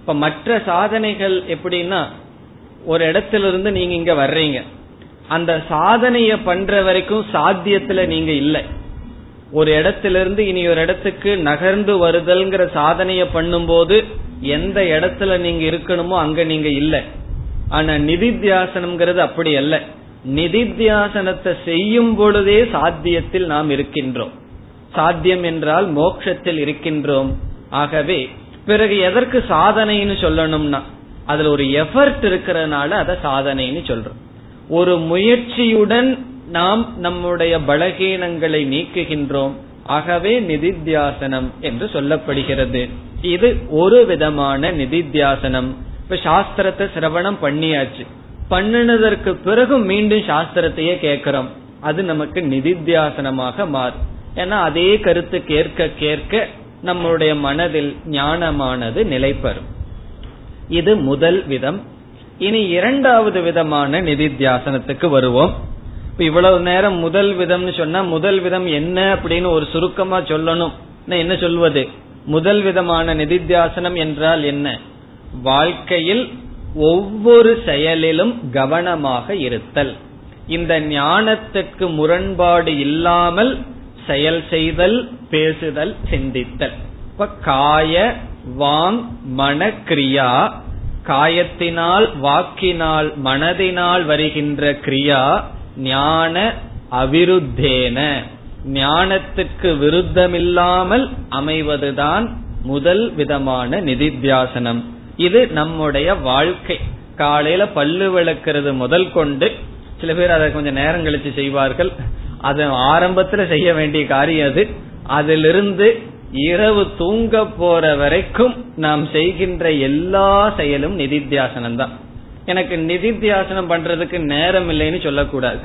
இப்ப மற்ற சாதனைகள் எப்படின்னா ஒரு இடத்துல இருந்து நீங்க இங்க வர்றீங்க. அந்த சாதனைய பண்ற வரைக்கும் சாத்தியத்துல நீங்க இல்லை. ஒரு இடத்திலிருந்து இனி ஒரு இடத்துக்கு நகர்ந்து வருதல்ங்கிற சாதனைய பண்ணும்போது எந்த இடத்துல நீங்க இருக்கணுமோ அங்க நீங்க இல்லை. ஆனா நிதித்தியாசனம்ங்கிறது அப்படி அல்ல. நிதித்தியாசனத்தை செய்யும் பொழுதே சாத்தியத்தில் நாம் இருக்கின்றோம். சாத்தியம் என்றால் மோட்சத்தில் இருக்கின்றோம். ஆகவே பிறகு எதற்கு சாதனைன்னு சொல்லணும்னா அதுல ஒரு எஃபர்ட் இருக்கிறதுனால அதை சாதனைன்னு சொல்றோம். ஒரு முயற்சியுடன் நாம் நம்முடைய பலகீனங்களை நீக்குகின்றோம். ஆகவே நிதித்தியாசனம் என்று சொல்லப்படுகிறது. இது ஒரு விதமான நிதித்தியாசனம். இப்ப சாஸ்திரத்தை சிரவணம் பண்ணியாச்சு. பண்ணினதற்கு பிறகு மீண்டும் சாஸ்திரத்தையே கேட்கிறோம். அது நமக்கு நிதித்தியாசனமாக மாறும். ஏன்னா அதே கருத்து கேட்க கேட்க நம்முடைய மனதில் ஞானமானது நிலைப்பெறும் இது முதல் விதம். இனி இரண்டாவது விதமான நிதித்தியாசனத்துக்கு வருவோம். இப்ப இவ்வளவு நேரம் முதல் விதம்னு சொன்னா முதல் விதம் என்ன அப்படின்னு ஒரு சுருக்கமா சொல்லணும். என்ன சொல்வது? முதல் விதமான நிதித்தியாசனம் என்றால் என்ன? வாழ்க்கையில் ஒவ்வொரு செயலிலும் கவனமாக இருத்தல். இந்த ஞானத்துக்கு முரண்பாடு இல்லாமல் செயல் செய்தல் பேசுதல் சிந்தித்தல். இப்ப காய வாங் மன கிரியா காயத்தினால் வாக்கினால் மனதினால் வருகின்ற கிரியா ஞான அவிருத்தேன. ஞானத்துக்கு விருத்தமில்லாமல் அமைவதுதான் முதல் விதமான நிதித்தியாசனம். இது நம்முடைய வாழ்க்கை. காலையில பல்லு விளக்குறது முதல் கொண்டு சில பேர் அதை கொஞ்சம் நேரம் கழிச்சு செய்வார்கள். அது ஆரம்பத்துல செய்ய வேண்டிய காரியம் அது. அதிலிருந்து இரவு தூங்க போற வரைக்கும் நாம் செய்கின்ற எல்லா செயலும் நிதித்தியாசனம் தான் எனக்கு நிதித்தியாசனம் பண்றதுக்கு நேரம் இல்லைன்னு சொல்லக்கூடாது.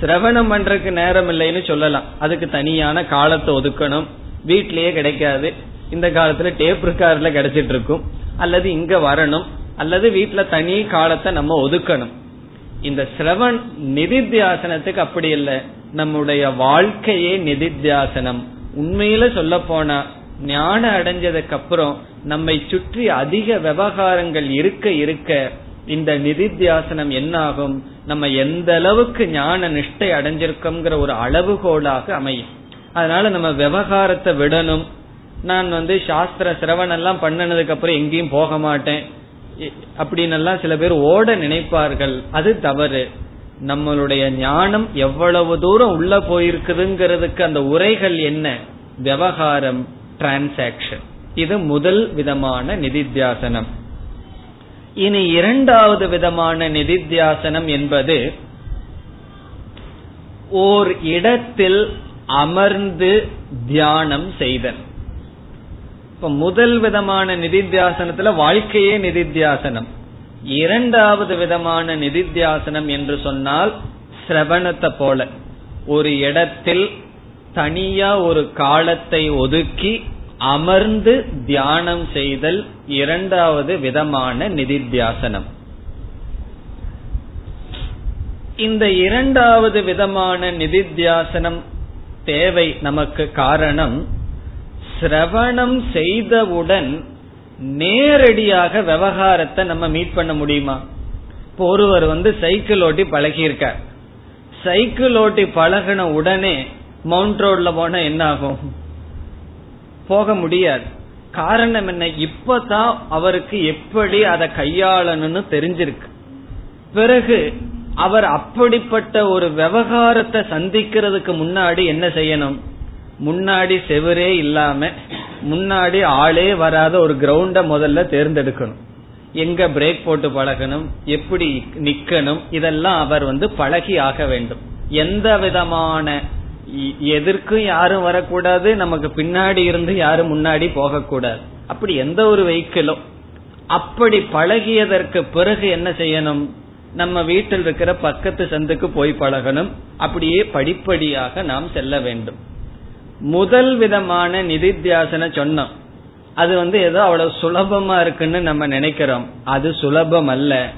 சிரவணம் பண்றதுக்கு நேரம் இல்லைன்னு சொல்லலாம். அதுக்கு தனியான காலத்தை ஒதுக்கணும். வீட்லயே கிடைக்காது. இந்த காலத்துல டேப் ரிகார்ட்ல கிடைச்சிட்டு இருக்கும் அல்லது இங்க வரணும். அல்லது வீட்டுல தனி காலத்தை நம்ம ஒதுக்கணும். இந்த சிரவன் நிதித்தியாசனத்துக்கு அப்படி இல்லை. நம்முடைய வாழ்க்கையே நிதித்தியாசனம். உண்மையில சொல்ல போனா ஞானம் அடைஞ்சதுக்கு அப்புறம் நம்மை சுற்றி அதிக விவகாரங்கள் இருக்க இருக்க இந்த நிதித்தியாசனம் என்னாகும்? நம்ம எந்த அளவுக்கு ஞான நிஷ்டை அடைஞ்சிருக்கோங்கிற ஒரு அளவுகோலாக அமையும். அதனால நம்ம விவகாரத்தை விடணும். நான் வந்து சாஸ்திர சிரவணம் எல்லாம் பண்ணினதுக்கு அப்புறம் எங்கேயும் போக மாட்டேன். அப்படின்னு எல்லாம் சில பேர் ஓட நினைப்பார்கள். அது தவறு. நம்மளுடைய ஞானம் எவ்வளவு தூரம் உள்ள போயிருக்குதுங்கிறதுக்கு அந்த உரைகள் என்ன? விவகாரம் டிரான்சாக்சன் இது முதல் விதமான நிதித்தியாசனம். இனி இரண்டாவது விதமான நிதித்தியாசனம் என்பது ஓர் இடத்தில் அமர்ந்து தியானம் செய்தல். இப்ப முதல் விதமான நிதித்தியாசனத்துல வாழ்க்கையே நிதித்தியாசனம். இரண்டாவது விதமான நிதித்தியாசனம் என்று சொன்னால் சிரவணத்தை போல. ஒரு இடத்தில் தனியா ஒரு காலத்தை ஒதுக்கி அமர்ந்து தியானம் செய்தல் இரண்டாவது விதமான நிதித்தியாசனம். இந்த இரண்டாவது விதமான நிதித்தியாசனம் தேவை நமக்கு காரணம் சிரவணம் செய்தவுடன் நேரடியாக விவகாரத்தை நம்ம மீட் பண்ண முடியுமா? இப்போ ஒருவர் வந்து சைக்கிள் ஓட்டி பழகியிருக்கார். சைக்கிள் ஓட்டி பழகின உடனே மவுண்ட் ரோட்ல போனா என்ன ஆகும்? போக முடியாது. காரணம் என்ன? இப்பதான் அவருக்கு எப்படி அதை கையாளணும்னு தெரிஞ்சிருக்கு. பிறகு அவர் அப்படிப்பட்ட ஒரு விவகாரத்தை சந்திக்கிறதுக்கு முன்னாடி என்ன செய்யணும்? முன்னாடி செவரே இல்லாம முன்னாடி ஆளே வராத ஒரு கிரவுண்ட முதல்ல தேர்ந்தெடுக்கணும். எங்க பிரேக் போட்டு பழகணும் எப்படி நிக்கணும் இதெல்லாம் அவர் வந்து பழகி ஆக வேண்டும். எந்த விதமான எதற்கும் யாரும் வரக்கூடாது நமக்கு பின்னாடி இருந்து யாரும் முன்னாடி போகக்கூடாது. அப்படி எந்த ஒரு வெஹிக்கிளும் அப்படி பழகியதற்கு பிறகு என்ன செய்யணும்? நம்ம வீட்டில் இருக்கிற பக்கத்து சந்துக்கு போய் பழகணும். அப்படியே படிப்படியாக நாம் செல்ல வேண்டும். முதல் விதமான நிதித்தியாசன சொன்னோம் அது வந்து ஏதோ அவ்வளவு சுலபமா இருக்குன்னு நம்ம நினைக்கிறோம். அது சுலபம் அல்ல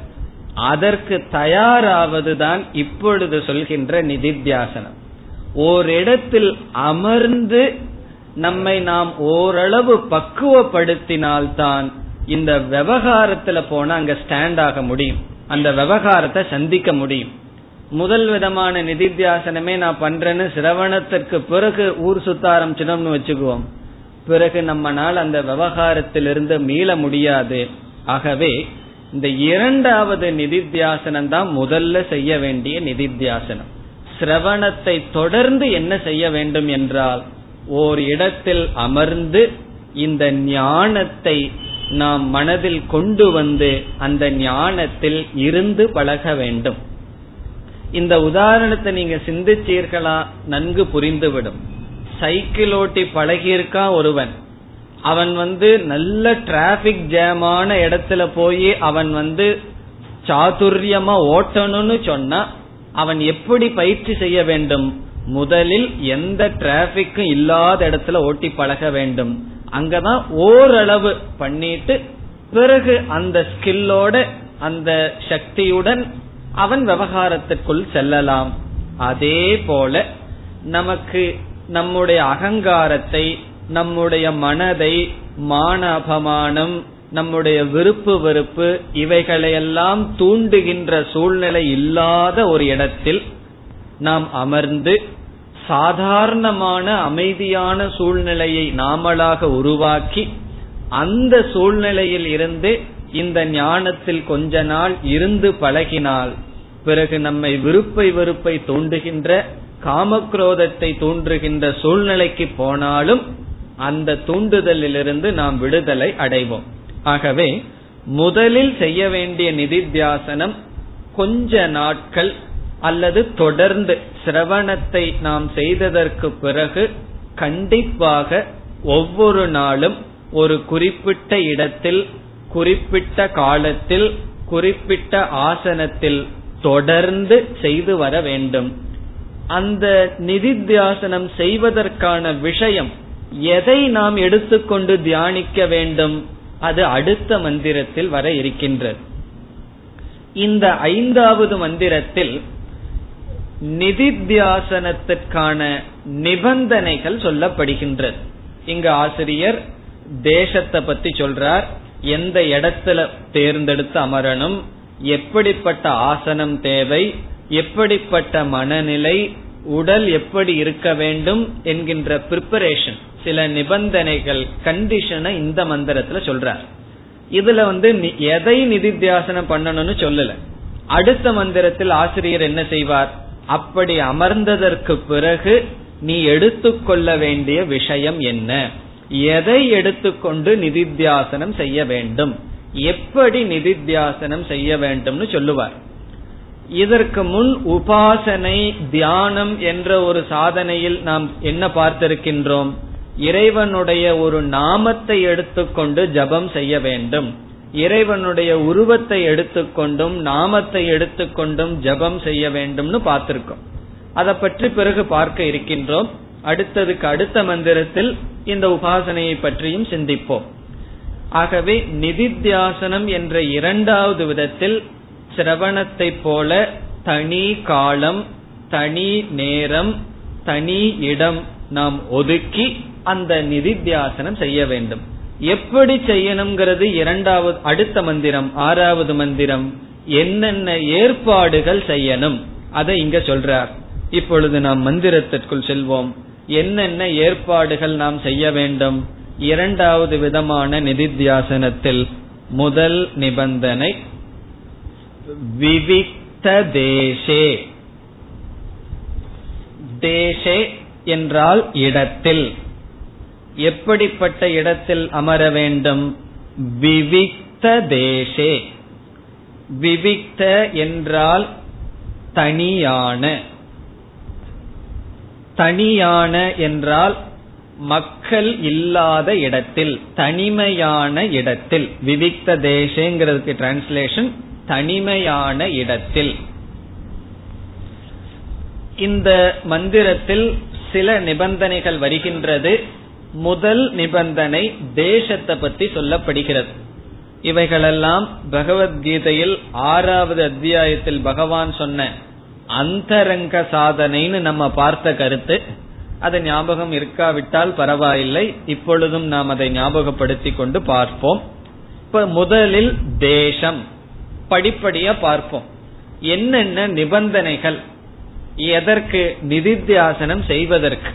அதற்கு தயாராவதுதான் இப்பொழுது சொல்கின்ற நிதித்தியாசனம். ஓரிடத்தில் அமர்ந்து நம்மை நாம் ஓரளவு பக்குவப்படுத்தினால்தான் இந்த விவகாரத்துல போனா அங்க ஸ்டாண்ட் ஆக முடியும். அந்த விவகாரத்தை சந்திக்க முடியும். முதல் விதமான நிதித்தியாசனமே நான் பண்றேன்னு சிரவணத்திற்கு பிறகு ஊர் சுத்த ஆரம்பிச்சிடம்னு வச்சுக்குவோம். பிறகு நம்மனால் அந்த விவகாரத்திலிருந்து மீள முடியாது. ஆகவே இந்த இரண்டாவது நிதித்தியாசனம் தான் முதல்ல செய்ய வேண்டிய நிதித்தியாசனம். சிரவணத்தை தொடர்ந்து என்ன செய்ய வேண்டும் என்றால் ஓர் இடத்தில் அமர்ந்து இந்த ஞானத்தை நாம் மனதில் கொண்டு வந்து அந்த ஞானத்தில் இருந்து பழக வேண்டும். இந்த உதாரணத்தை நீங்க சிந்திச்சீர்களா? நன்கு புரிந்துவிடும். சைக்கிள் ஓட்டி பழகியிருக்கான் ஒருவன்? அவன் வந்து நல்ல டிராபிக் ஜாமான இடத்துல போய் அவன் வந்து சாதுரியமா ஓட்டணும்னு சொன்னா அவன் எப்படி பயிற்சி செய்ய வேண்டும்? முதலில் எந்த டிராபிக்கும் இல்லாத இடத்துல ஓட்டி பழக வேண்டும். அங்கதான் ஓரளவு பண்ணிட்டு பிறகு அந்த ஸ்கில்லோட அந்த சக்தியுடன் அவன் விவகாரத்திற்குள் செல்லலாம். அதே போல நமக்கு நம்முடைய அகங்காரத்தை நம்முடைய மனதை மான அபமானம் நம்முடைய விருப்பு வெறுப்பு இவைகளையெல்லாம் தூண்டுகின்ற சூழ்நிலை இல்லாத ஒரு இடத்தில் நாம் அமர்ந்து சாதாரணமான அமைதியான சூழ்நிலையை நாமளாக உருவாக்கி அந்த சூழ்நிலையில் இருந்து இந்த ஞானத்தில் கொஞ்ச நாள் இருந்து பழகினால் பிறகு நம்மை விருப்பை வெறுப்பை தூண்டுகின்ற காமக்ரோதத்தை தூண்டுகின்ற சூழ்நிலைக்கு போனாலும் அந்த தூண்டுதலிலிருந்து நாம் விடுதலை அடைவோம். ஆகவே முதலில் செய்ய வேண்டிய நிதித்தியாசனம் கொஞ்ச நாட்கள் அல்லது தொடர்ந்து சிரவணத்தை நாம் செய்ததற்கு பிறகு கண்டிப்பாக ஒவ்வொரு நாளும் ஒரு குறிப்பிட்ட இடத்தில் குறிப்பிட்ட காலத்தில் குறிப்பிட்ட ஆசனத்தில் தொடர்ந்து செய்து வர வேண்டும். அந்த நிதித்தியாசனம் செய்வதற்கான விஷயம் எதை நாம் எடுத்துக்கொண்டு தியானிக்க வேண்டும் அது அடுத்த மந்திரத்தில் வர இருக்கின்றது. இந்த ஐந்தாவது மந்திரத்தில் நிதித்தியாசனத்திற்கான நிபந்தனைகள் சொல்லப்படுகின்றது. இங்கு ஆசிரியர் தேசத்தை பத்தி சொல்றார் எந்த இடத்துல தேர்ந்தெடுத்து அமரணும் எப்படிப்பட்ட ஆசனம் தேவை எப்படிப்பட்ட மனநிலை உடல் எப்படி இருக்க வேண்டும் என்கின்ற பிரிப்பரேஷன் சில நிபந்தனைகள் கண்டிஷனை இந்த மந்திரத்துல சொல்றார். இதுல வந்து எதை நிதித்தியாசனம் பண்ணணும்னு சொல்லல. அடுத்த மந்திரத்தில் ஆசிரியர் என்ன செய்வார்? அப்படி அமர்ந்ததற்கு பிறகு நீ எடுத்துக்கொள்ள வேண்டிய விஷயம் என்ன? எதை எடுத்துக்கொண்டு நிதித்தியாசனம் செய்ய வேண்டும்? எப்படி நிதித்தியாசனம் செய்ய வேண்டும்னு சொல்லுவார். இதற்கு முன் உபாசனை தியானம் என்ற ஒரு சாதனையில் நாம் என்ன பார்த்திருக்கின்றோம்? இறைவனுடைய ஒரு நாமத்தை எடுத்துக்கொண்டு ஜபம் செய்ய வேண்டும். இறைவனுடைய உருவத்தை எடுத்துக்கொண்டும் நாமத்தை எடுத்துக்கொண்டும் ஜபம் செய்ய வேண்டும்னு பார்த்திருக்கோம். அதை பற்றி பிறகு பார்க்க இருக்கின்றோம். அடுத்ததுக்கு அடுத்த மந்திரத்தில் இந்த உபாசனையை பற்றியும் சிந்திப்போம். ஆகவே நிதித்தியாசனம் என்ற இரண்டாவது விதத்தில் சிரவணத்தை போல தனி காலம் தனி நேரம் தனி இடம் நாம் ஒதுக்கி அந்த நிதித்தியாசனம் செய்ய வேண்டும். எப்படி செய்யணுங்கிறது இரண்டாவது அடுத்த மந்திரம் ஆறாவது மந்திரம் என்னென்ன ஏற்பாடுகள் செய்யணும் அதை இங்க சொல்றார். இப்பொழுது நாம் மந்திரத்திற்குள் செல்வோம். என்னென்ன ஏற்பாடுகள் நாம் செய்ய வேண்டும்? இரண்டாவது விதமான நிதித்தியாசனத்தில் முதல் நிபந்தனை விவிக்த தேசே. தேசே என்றால் இடத்தில். எப்படிப்பட்ட இடத்தில் அமர வேண்டும்? விவிக்த தேசே. விவிக்த என்றால் தனியான. தனியான என்றால் மக்கள் இல்லாத இடத்தில் தனிமையான இடத்தில் விவிக்த தேசங்கிறதுக்கு டிரான்ஸ்லேஷன் தனிமையான இடத்தில். இந்த மந்திரத்தில் சில நிபந்தனைகள் வருகின்றது. முதல் நிபந்தனை தேசத்தை பற்றி சொல்லப்படுகிறது. இவைகளெல்லாம் பகவத்கீதையில் ஆறாவது அத்தியாயத்தில் பகவான் சொன்ன அந்தரங்க சாதனைன்னு நம்ம பார்த்த கருத்து. அது ஞாபகம் இருக்காவிட்டால் பரவாயில்லை. இப்பொழுதும் நாம் அதை ஞாபகப்படுத்தி கொண்டு பார்ப்போம். இப்ப முதலில் தேசம் படிப்படியா பார்ப்போம். என்னென்ன நிபந்தனைகள் எதற்கு நிதித்தியாசனம் செய்வதற்கு?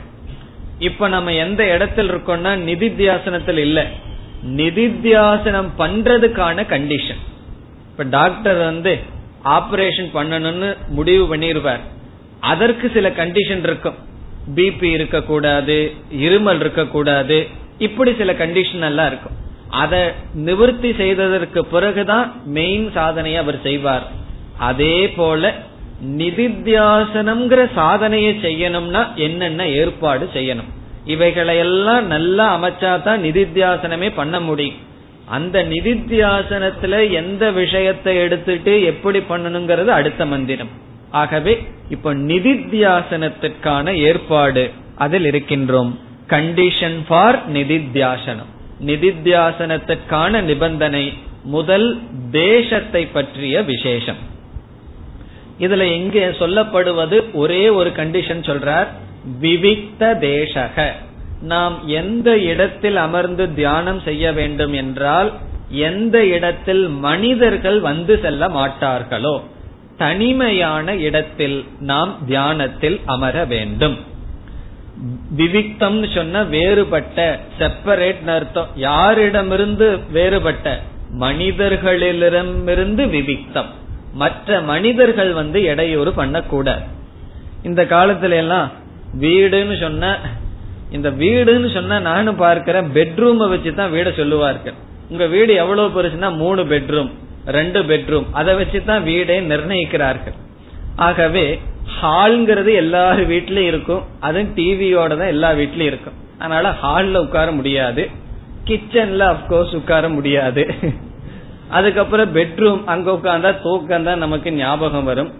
இப்ப நம்ம எந்த இடத்தில் இருக்கோம்னா நிதித்தியாசனத்தில் இல்ல. நிதித்தியாசனம் பண்றதுக்கான கண்டிஷன் இப்ப டாக்டர் வந்து ஆபரேஷன் பண்ணணும்னு முடிவு பண்ணிருவார். அதற்கு சில கண்டிஷன் இருக்கும். பிபி இருக்கக்கூடாது இருமல் இருக்கக்கூடாது இப்படி சில கண்டிஷன் எல்லாம் இருக்கும். அதை நிவர்த்தி செய்ததற்கு பிறகுதான் மெயின் சாதனையை அவர் செய்வார். அதே போல நிதித்தியாசனம்ங்கிற சாதனையை செய்யணும்னா என்னென்ன ஏற்பாடு செய்யணும்? இவைகளையெல்லாம் நல்லா அமைச்சா தான் நிதித்தியாசனமே பண்ண முடியும். அந்த நிதித்தியாசனத்துல எந்த விஷயத்தை எடுத்துட்டு எப்படி பண்ணணுங்கிறது அடுத்த மந்திரம். ஆகவே இப்ப நிதித்தியாசனத்திற்கான ஏற்பாடு அதில் இருக்கின்றோம். கண்டிஷன் ஃபார் நிதித்தியாசனம். நிதித்தியாசனத்திற்கான நிபந்தனை முதல் தேசத்தை பற்றிய விசேஷம். இதுல எங்கே சொல்லப்படுவது ஒரே ஒரு கண்டிஷன் சொல்றார். விவிக்த தேசக. நாம் எந்த இடத்தில் அமர்ந்து தியானம் செய்ய வேண்டும் என்றால் எந்த இடத்தில் மனிதர்கள் வந்து செல்ல மாட்டார்களோ. தனிமையான இடத்தில் நாம் தியானத்தில் அமர வேண்டும். விவிக்தம்னு சொன்ன வேறுபட்ட செப்பரேட் அர்த்தம். யாரிடமிருந்து வேறுபட்ட? மனிதர்களிடமிருந்து விவிக்தம். மற்ற மனிதர்கள் வந்து இடையூறு பண்ணக்கூடாது. இந்த காலத்துல எல்லாம் வீடுன்னு சொன்ன இந்த வீடுன்னு சொன்னா நானும் பார்க்கிறேன் பெட்ரூமை வச்சுதான் வீட சொல்லுவார்கள். உங்க வீடு எவ்வளவு பெருசுன்னா மூணு பெட்ரூம் ரெண்டு பெட்ரூம் அதை வச்சுதான் வீடை நிர்ணயிக்கிறார்கள். ஆகவே ஹால்ங்கிறது எல்லார் வீட்லயும் இருக்கும். அதுவும் டிவியோட தான் எல்லா வீட்லயும் இருக்கும். அதனால ஹால்ல உட்கார முடியாது. கிச்சன்ல அப்கோர்ஸ் உட்கார முடியாது. அதுக்கப்புறம் பெட்ரூம் அங்க உட்கார்ந்தா தூக்கம் தான் நமக்கு ஞாபகம் வரும்.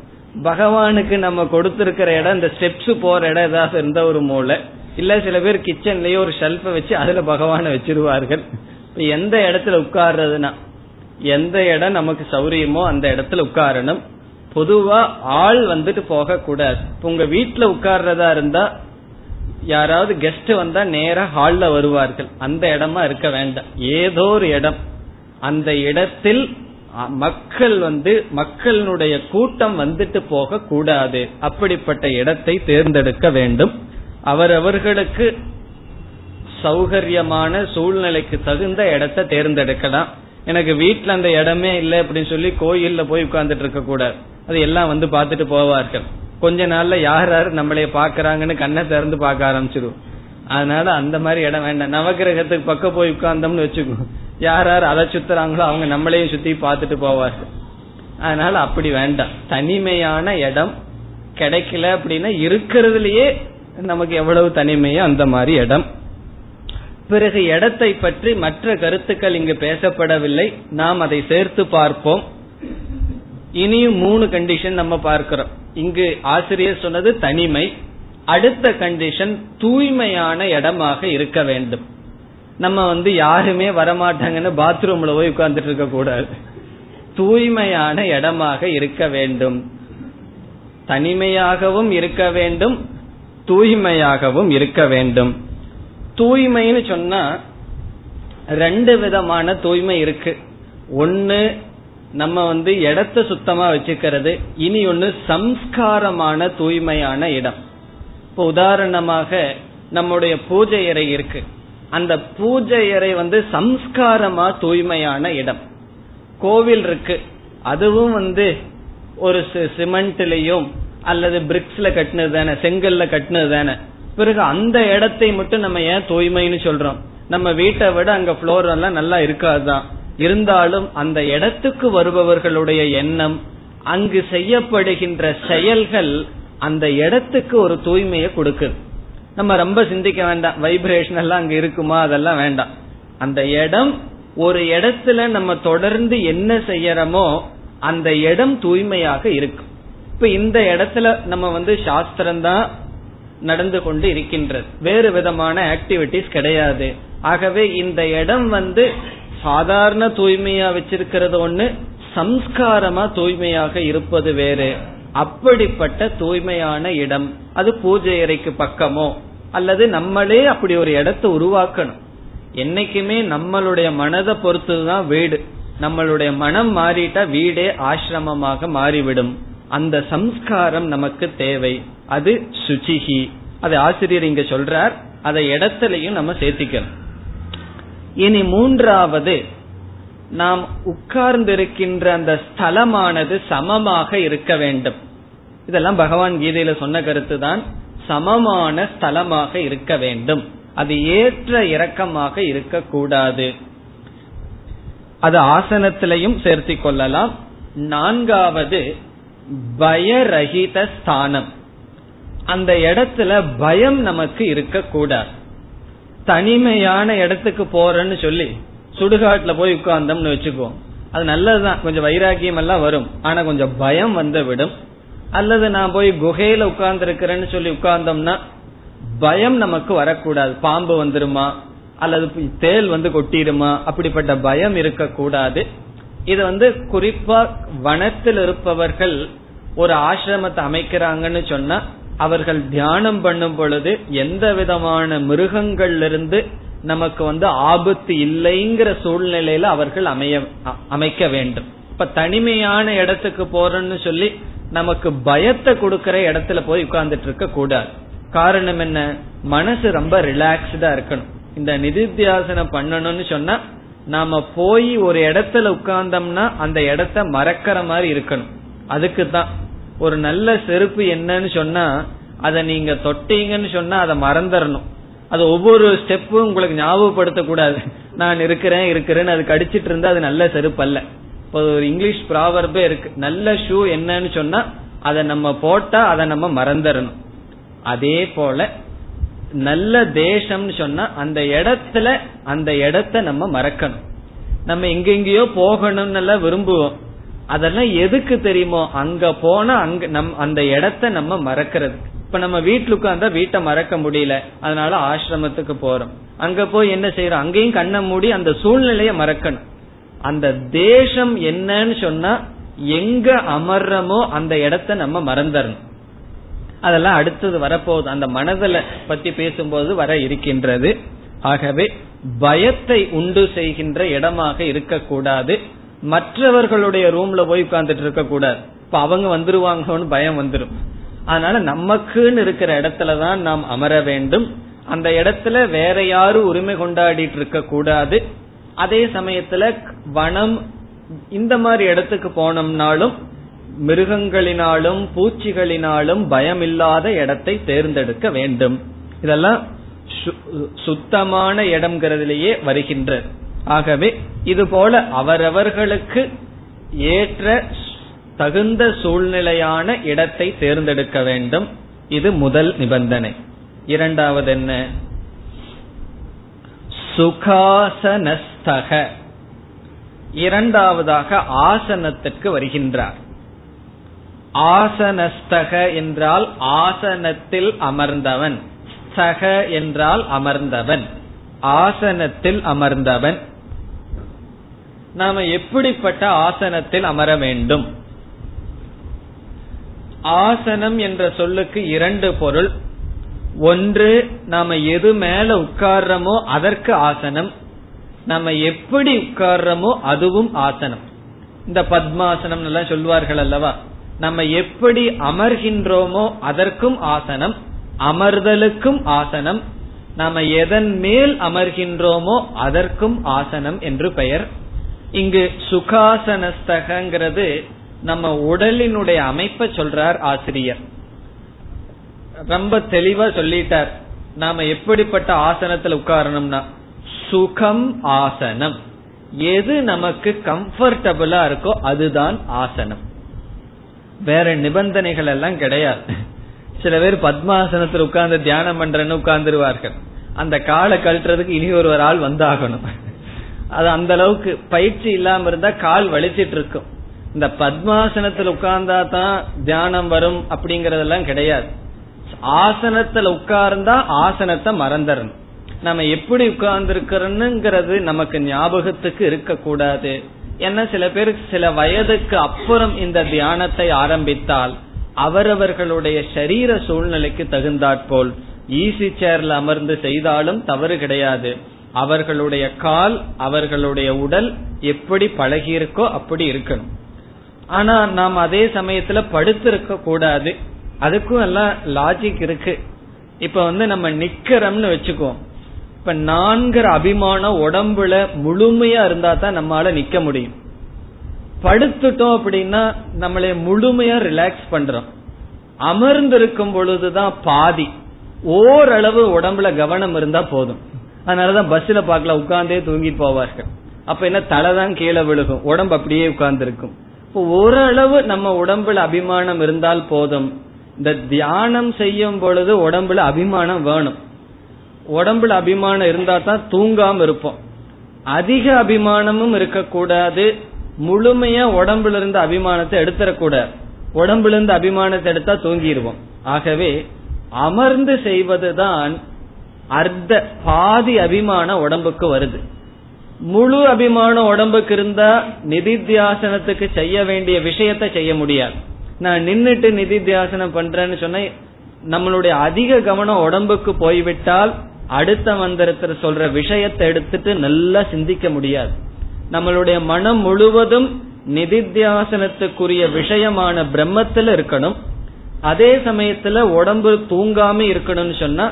பகவானுக்கு நம்ம கொடுத்திருக்கிற இடம் இந்த ஸ்டெப்ஸ் போற இடம் ஏதாவது இருந்த ஒரு மூளை. இல்ல சில பேர் கிச்சன்லயே ஒரு ஷெல்ஃப வச்சு அதுல பகவான வச்சிருவார்கள். எந்த இடத்துல உட்கார்றதுனா எந்த இடம் நமக்கு சௌரியமோ அந்த இடத்துல உட்காரணும். பொதுவா ஆள் வந்துட்டு போக கூடாது உங்க வீட்டுல உட்கார்றதா இருந்தா யாராவது கெஸ்ட் வந்தா நேரா ஹால்ல வருவார்கள். அந்த இடமா இருக்க வேண்டாம். ஏதோ ஒரு இடம். அந்த இடத்தில் மக்கள் வந்து மக்களுடைய கூட்டம் வந்துட்டு போக கூடாது அப்படிப்பட்ட இடத்தை தேர்ந்தெடுக்க வேண்டும். அவரவர்களுக்கு சௌகரியமான சூழ்நிலைக்கு தகுந்த இடத்தை தேர்ந்தெடுக்கலாம். எனக்கு வீட்டுல அந்த இடமே இல்லை அப்படின்னு சொல்லி கோயில்ல போய் உட்கார்ந்துட்டு இருக்க கூடாது அது எல்லாம் வந்து பார்த்துட்டு போவார்கள். கொஞ்ச நாள்ல யார் யாரு நம்மளைய பாக்குறாங்கன்னு கண்ணை திறந்து பார்க்க ஆரம்பிச்சிடும் அதனால அந்த மாதிரி இடம் வேண்டாம். நவகிரகத்துக்கு பக்கம் போய் உட்கார்ந்தோம்னு வச்சுக்கோ யார் யார் அதை சுத்துறாங்களோ அவங்க நம்மளையும் சுத்தி பார்த்துட்டு போவார்கள். அதனால அப்படி வேண்டாம். தனிமையான இடம் கிடைக்கல அப்படின்னா இருக்கிறதுலயே நமக்கு எவ்வளவு தனிமையோ அந்த மாதிரி இடம் பிறகு இடத்தை பற்றி மற்ற கருத்துக்கள் இங்கு பேசப்படவில்லை. நாம் அதை சேர்த்து பார்ப்போம். இனியும் மூணு கண்டிஷன் நம்ம பார்க்கிறோம். இங்கு ஆசிரியர் சொன்னது தனிமை. அடுத்த கண்டிஷன் தூய்மையான இடமாக இருக்க வேண்டும். நம்ம வந்து யாருமே வரமாட்டாங்கன்னு பாத்ரூம்ல போய் உட்கார்ந்துட்டு இருக்க கூடாது. தூய்மையான இடமாக இருக்க வேண்டும். தனிமையாகவும் இருக்க வேண்டும். தூய்மையாகவும் இருக்க வேண்டும். தூய்மைன்னு சொன்னா ரெண்டு விதமான தூய்மை இருக்கு. ஒன்னு நம்ம வந்து இடத்த சுத்தமா வச்சுக்கிறது இனி ஒன்னு சம்ஸ்காரமான தூய்மையான இடம். இப்போ உதாரணமாக நம்முடைய பூஜை அறை இருக்கு. அந்த பூஜை அறை வந்து சம்ஸ்காரமா தூய்மையான இடம். கோவில் இருக்கு. அதுவும் வந்து ஒரு சிமெண்ட்லயும் அல்லது பிரிக்ஸ்ல கட்டினது தானே செங்கல்ல கட்டினது தானே. பிறகு அந்த இடத்தை மட்டும் நம்ம ஏன் தூய்மைன்னு சொல்றோம்? நம்ம வீட்டை விட அங்க புளோர் எல்லாம் நல்லா இருக்காதுதான். இருந்தாலும் அந்த இடத்துக்கு வருபவர்களுடைய எண்ணம் அங்கு செய்யப்படுகின்ற செயல்கள் அந்த இடத்துக்கு ஒரு தூய்மையை கொடுக்குது. நம்ம ரொம்ப சிந்திக்க வேண்டாம். வைப்ரேஷன் எல்லாம் அங்க இருக்குமா? அதெல்லாம் வேண்டாம். அந்த இடம் ஒரு இடத்துல நம்ம தொடர்ந்து என்ன செய்யறோமோ அந்த இடம் தூய்மையாக இருக்கும். இப்ப இந்த இடத்துல நம்ம வந்து சாஸ்திரம் தான் நடந்து கொண்டு இருக்கின்றது. வேறு விதமான ஆக்டிவிட்டிஸ் கிடையாது. ஆகவே இந்த இடம் வந்து சாதாரண தூய்மையா வச்சிருக்கிறது ஒண்ணு சம்ஸ்காரமா தூய்மையாக இருப்பது வேறு. அப்படிப்பட்ட தூய்மையான இடம் அது பூஜை அறைக்கு பக்கமோ அல்லது நம்மளே அப்படி ஒரு இடத்தை உருவாக்கணும். என்னைக்குமே நம்மளுடைய மனதை பொறுத்துதான் வீடு. நம்மளுடைய மனம் மாறிட்டா வீடே ஆசிரமமாக மாறிவிடும். அந்த சம்ஸ்காரம் நமக்கு தேவை. அது சுச்சிகி அதை ஆசிரியர் இங்க சொல்றார். அதை இடத்திலையும் நம்ம சேர்த்திக்கணும். இனி மூன்றாவது நாம் உட்கார்ந்திருக்கின்ற அந்த ஸ்தலமானது சமமாக இருக்க வேண்டும். இதெல்லாம் பகவான் கீதையில சொன்ன கருத்து தான் சமமான ஸ்தலமாக இருக்க வேண்டும். அது ஏற்ற இறக்கமாக இருக்கக்கூடாது. அது ஆசனத்திலையும் சேர்த்தி கொள்ளலாம். நான்காவது பயரகித ஸ்தானம். அந்த இடத்துல பயம் நமக்கு இருக்கக்கூடாது தனிமையான இடத்துக்கு போறேன்னு சொல்லி சுடுகாட்டுல போய் உட்கார்ந்தோம்னு வச்சுக்குவோம் அது நல்லதுதான். கொஞ்சம் வைராக்கியம் எல்லாம் வரும். ஆனா கொஞ்சம் பயம் வந்து விடும். அல்லது நான் போய் குகையில உட்கார்ந்துருக்கிறேன்னு சொல்லி உட்கார்ந்தோம்னா பயம் நமக்கு வரக்கூடாது. பாம்பு வந்துருமா? அல்லது தேல் வந்து கொட்டிடுமா? அப்படிப்பட்ட பயம் இருக்கக்கூடாது. இது வந்து குறிப்பா வனத்தில் இருப்பவர்கள் ஒரு ஆசிரமத்தை அமைக்கிறாங்கன்னு சொன்னா அவர்கள் தியானம் பண்ணும் பொழுது எந்த விதமான மிருகங்கள்லிருந்து நமக்கு வந்து ஆபத்து இல்லைங்கிற சூழ்நிலையில அவர்கள் அமைய அமைக்க வேண்டும். இப்ப தனிமையான இடத்துக்கு போறோம்னு சொல்லி நமக்கு பயத்தை கொடுக்கற இடத்துல போய் உட்கார்ந்துட்டு இருக்க கூடாது. காரணம் என்ன? மனசு ரொம்ப ரிலாக்ஸ்டா இருக்கணும். இந்த நிதித்தியாசனம் பண்ணணும்னு சொன்னா நாம போய் ஒரு இடத்துல உட்கார்ந்தோம்னா அந்த இடத்த மறக்கிற மாதிரி இருக்கணும். அதுக்கு தான் ஒரு நல்ல செருப்பு என்னன்னு சொன்னா அதை நீங்க தொட்டீங்கன்னு சொன்னா அதை மறந்துடணும் அது ஒவ்வொரு ஸ்டெப்பும் உங்களுக்கு ஞாபகப்படுத்த கூடாது நான் இருக்கிறேன் இருக்கிறேன்னு அது கடிச்சிட்டு இருந்தா அது நல்ல செருப்பு அல்ல இப்போ ஒரு இங்கிலீஷ் ப்ராவர்பே இருக்கு. நல்ல ஷூ என்னன்னு சொன்னா அதை நம்ம போட்டா அதை நம்ம மறந்துடணும் அதே போல நல்ல தேசம்னு சொன்னா அந்த இடத்துல அந்த இடத்த நம்ம மறக்கணும். நம்ம எங்கெங்கயோ போகணும்னு எல்லாம் விரும்புவோம். அதெல்லாம் எதுக்கு தெரியுமோ? அங்க போனா அங்க நம் அந்த இடத்த நம்ம மறக்கிறது இப்ப நம்ம வீட்டுல உட்காந்தா வீட்டை மறக்க முடியல. அதனால ஆசிரமத்துக்கு போறோம். அங்க போய் என்ன செய்யறோம்? அங்கேயும் கண்ணை மூடி அந்த சூழ்நிலைய மறக்கணும். அந்த தேசம் என்னன்னு சொன்னா எங்க அமர்றமோ அந்த இடத்த நம்ம மறந்துடணும். அதெல்லாம் அடுத்தது வரப்போகுது. அந்த மனதில பத்தி பேசும்போது வர இருக்கின்றது. ஆகவே பயத்தை உண்டு செய்கின்ற இடமாக இருக்கக்கூடாது. மற்றவர்களுடைய ரூம்ல போய் உட்கார்ந்துட்டு இருக்க கூடாது. இப்ப அவங்க வந்துருவாங்கன்னு பயம் வந்துடும் அதனால நமக்குன்னு இருக்கிற இடத்துலதான் நாம் அமர வேண்டும். அந்த இடத்துல வேற யாரும் உரிமை கொண்டாடிட்டு இருக்க கூடாது. அதே சமயத்துல வனம் இந்த மாதிரி இடத்துக்கு போனோம்னாலும் மிருகங்களினாலும் பூச்சிகளினாலும் பயமில்லாத இடத்தை தேர்ந்தெடுக்க வேண்டும். இதெல்லாம் சுத்தமான இடம்ங்கிறதுலயே வருகின்றது. ஆகவே இது போல அவரவர்களுக்கு ஏற்ற தகுந்த சூழ்நிலையான இடத்தை தேர்ந்தெடுக்க வேண்டும். இது முதல் நிபந்தனை. இரண்டாவது என்ன? சுகாசனஸ்தக. இரண்டாவதாக ஆசனத்திற்கு வருகின்றார். ஆசனஸ்தக என்றால் ஆசனத்தில் அமர்ந்தவன். ஸ்தக என்றால் அமர்ந்தவன். ஆசனத்தில் அமர்ந்தவன். நாம எப்படிப்பட்ட ஆசனத்தில் அமர வேண்டும்? ஆசனம் என்ற சொல்லுக்கு இரண்டு பொருள். ஒன்று நாம எது மேல உட்கார்றோமோ அதற்கு ஆசனம். நம்ம எப்படி உட்கார்றோமோ அதுவும் ஆசனம். இந்த பத்மாசனம் எல்லாம் சொல்வார்கள் அல்லவா? நம்ம எப்படி அமர்கின்றோமோ அதற்கும் ஆசனம் அமர்தலுக்கும் ஆசனம் நாம எதன் மேல் அமர்கின்றோமோ அதற்கும் ஆசனம் என்று பெயர். இங்கு சுகாசனஸ்தகங்கிறது நம்ம உடலினுடைய அமைப்பை சொல்றார் ஆசிரியர். ரொம்ப தெளிவா சொல்லிட்டார். நாம எப்படிப்பட்ட ஆசனத்தில் உட்காரணும்னா சுகம் ஆசனம். எது நமக்கு கம்ஃபர்டபுளா இருக்கோ அதுதான் ஆசனம். வேற நிபந்தனைகள் எல்லாம் கிடையாது. சில பேர் பத்மாசனத்தில் உட்கார்ந்து தியானம் பண்றேன்னு உட்கார்ந்துருவார்கள். அந்த காலை கழட்டுறதுக்கு இனி ஒருவர் ஆள் வந்தாகணும். அது அந்த அளவுக்கு பயிற்சி இல்லாம இருந்தா கால் வலிச்சிட்டு இருக்கும். இந்த பத்மாசனத்தில் உட்கார்ந்தா தான் தியானம் வரும் அப்படிங்கறதெல்லாம் கிடையாது. ஆசனத்துல உட்கார்ந்தா ஆசனத்தை மறந்துடணும். நம்ம எப்படி உட்கார்ந்து நமக்கு ஞாபகத்துக்கு இருக்க கூடாது ஏன்னா சில பேர் சில வயதுக்கு அப்புறம் இந்த தியானத்தை ஆரம்பித்தால் அவரவர்களுடைய சரீர சூழ்நிலைக்கு தகுந்தாற்போல் ஈசி சேர்ல அமர்ந்து செய்தாலும் தவறு கிடையாது. அவர்களுடைய கால் அவர்களுடைய உடல் எப்படி பழகியிருக்கோ அப்படி இருக்கணும். ஆனா நாம் அதே சமயத்துல படுத்திருக்க கூடாது. அதுக்கும் எல்லாம் லாஜிக் இருக்கு. இப்ப வந்து நம்ம நிக்கிறோம்னு வச்சுக்குவோம். இப்ப நான்கிற அபிமானம் உடம்புல முழுமையா இருந்தா தான் நம்மளால நிக்க முடியும். படுத்துட்டோம் அப்படின்னா நம்மளை முழுமையா ரிலாக்ஸ் பண்றோம். அமர்ந்திருக்கும் பொழுதுதான் பாதி. ஓரளவு உடம்புல கவனம் இருந்தா போதும். அதனாலதான் பஸ்ல பாக்கல உட்கார்ந்தே தூங்கி போவார்கள். அப்ப என்ன தலை தான் கீழே விழுகும். உடம்பு அப்படியே உட்கார்ந்துருக்கும். ஓரளவு நம்ம உடம்புல அபிமானம் இருந்தால் போதும். இந்த தியானம் செய்யும் பொழுது உடம்புல அபிமானம் வேணும். உடம்புல அபிமானம் இருந்தா தான் தூங்காம இருப்போம். அதிக அபிமானமும் இருக்கக்கூடாது. முழுமையா உடம்புல இருந்து அபிமானத்தை எடுத்துடக்கூடாது உடம்புல இருந்து அபிமானத்தை எடுத்தா தூங்கிடுவோம் ஆகவே அமர்ந்து செய்வதுதான் அர்த்த பாதி அபிமானம் உடம்புக்கு வருது. முழு அபிமானம் உடம்புக்கு இருந்தா நிதித்தியாசனத்துக்கு செய்ய வேண்டிய விஷயத்த செய்ய முடியாது. நான் நின்னுட்டு நிதித்தியாசனம் பண்றேன்னு சொன்ன நம்மளுடைய அதிக கவனம் உடம்புக்கு போய்விட்டால் அடுத்த மந்திரத்தில் சொல்ற விஷயத்தை எடுத்துட்டு நல்லா சிந்திக்க முடியாது. நம்மளுடைய மனம் முழுவதும் நிதித்தியாசனத்துக்குரிய விஷயமான பிரம்மத்துல இருக்கணும். அதே சமயத்துல உடம்பு தூங்காம இருக்கணும்னு சொன்னா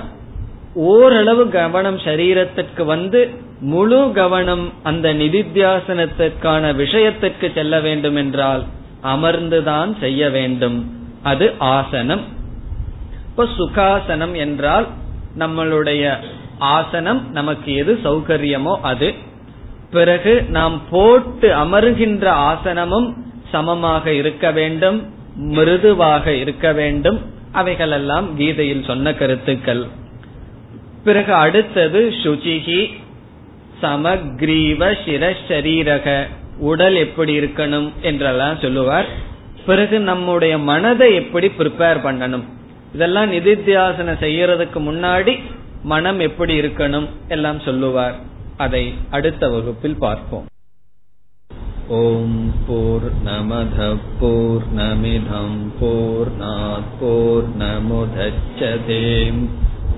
ஓரளவு கவனம் சரீரத்திற்கு வந்து முழு கவனம் அந்த நிதித்தியாசனத்திற்கான விஷயத்திற்கு செல்ல வேண்டும் என்றால் அமர்ந்துதான் செய்ய வேண்டும். அது ஆசனம். இப்ப சுகாசனம் என்றால் நம்மளுடைய ஆசனம் நமக்கு எது சௌகரியமோ அது. பிறகு நாம் போட்டு அமருகின்ற ஆசனமும் சமமாக இருக்க வேண்டும் மிருதுவாக இருக்க வேண்டும். அவைகளெல்லாம் கீதையில் சொன்ன கருத்துக்கள். பிறகு அடுத்தது சுச்சிகி சமக்ரீவ சிரஷரீரக உடல் எப்படி இருக்கணும் என்றெல்லாம் சொல்லுவார். பிறகு நம்முடைய மனதை எப்படி ப்ரிப்பேர் பண்ணணும். இதெல்லாம் நிதித்தியாசனம் செய்யறதுக்கு முன்னாடி மனம் எப்படி இருக்கணும் எல்லாம் சொல்லுவார். அதை அடுத்த வகுப்பில் பார்ப்போம். ஓம் போர் நமத போர் நமிதம் போர் போர் நமுதச்சதேம்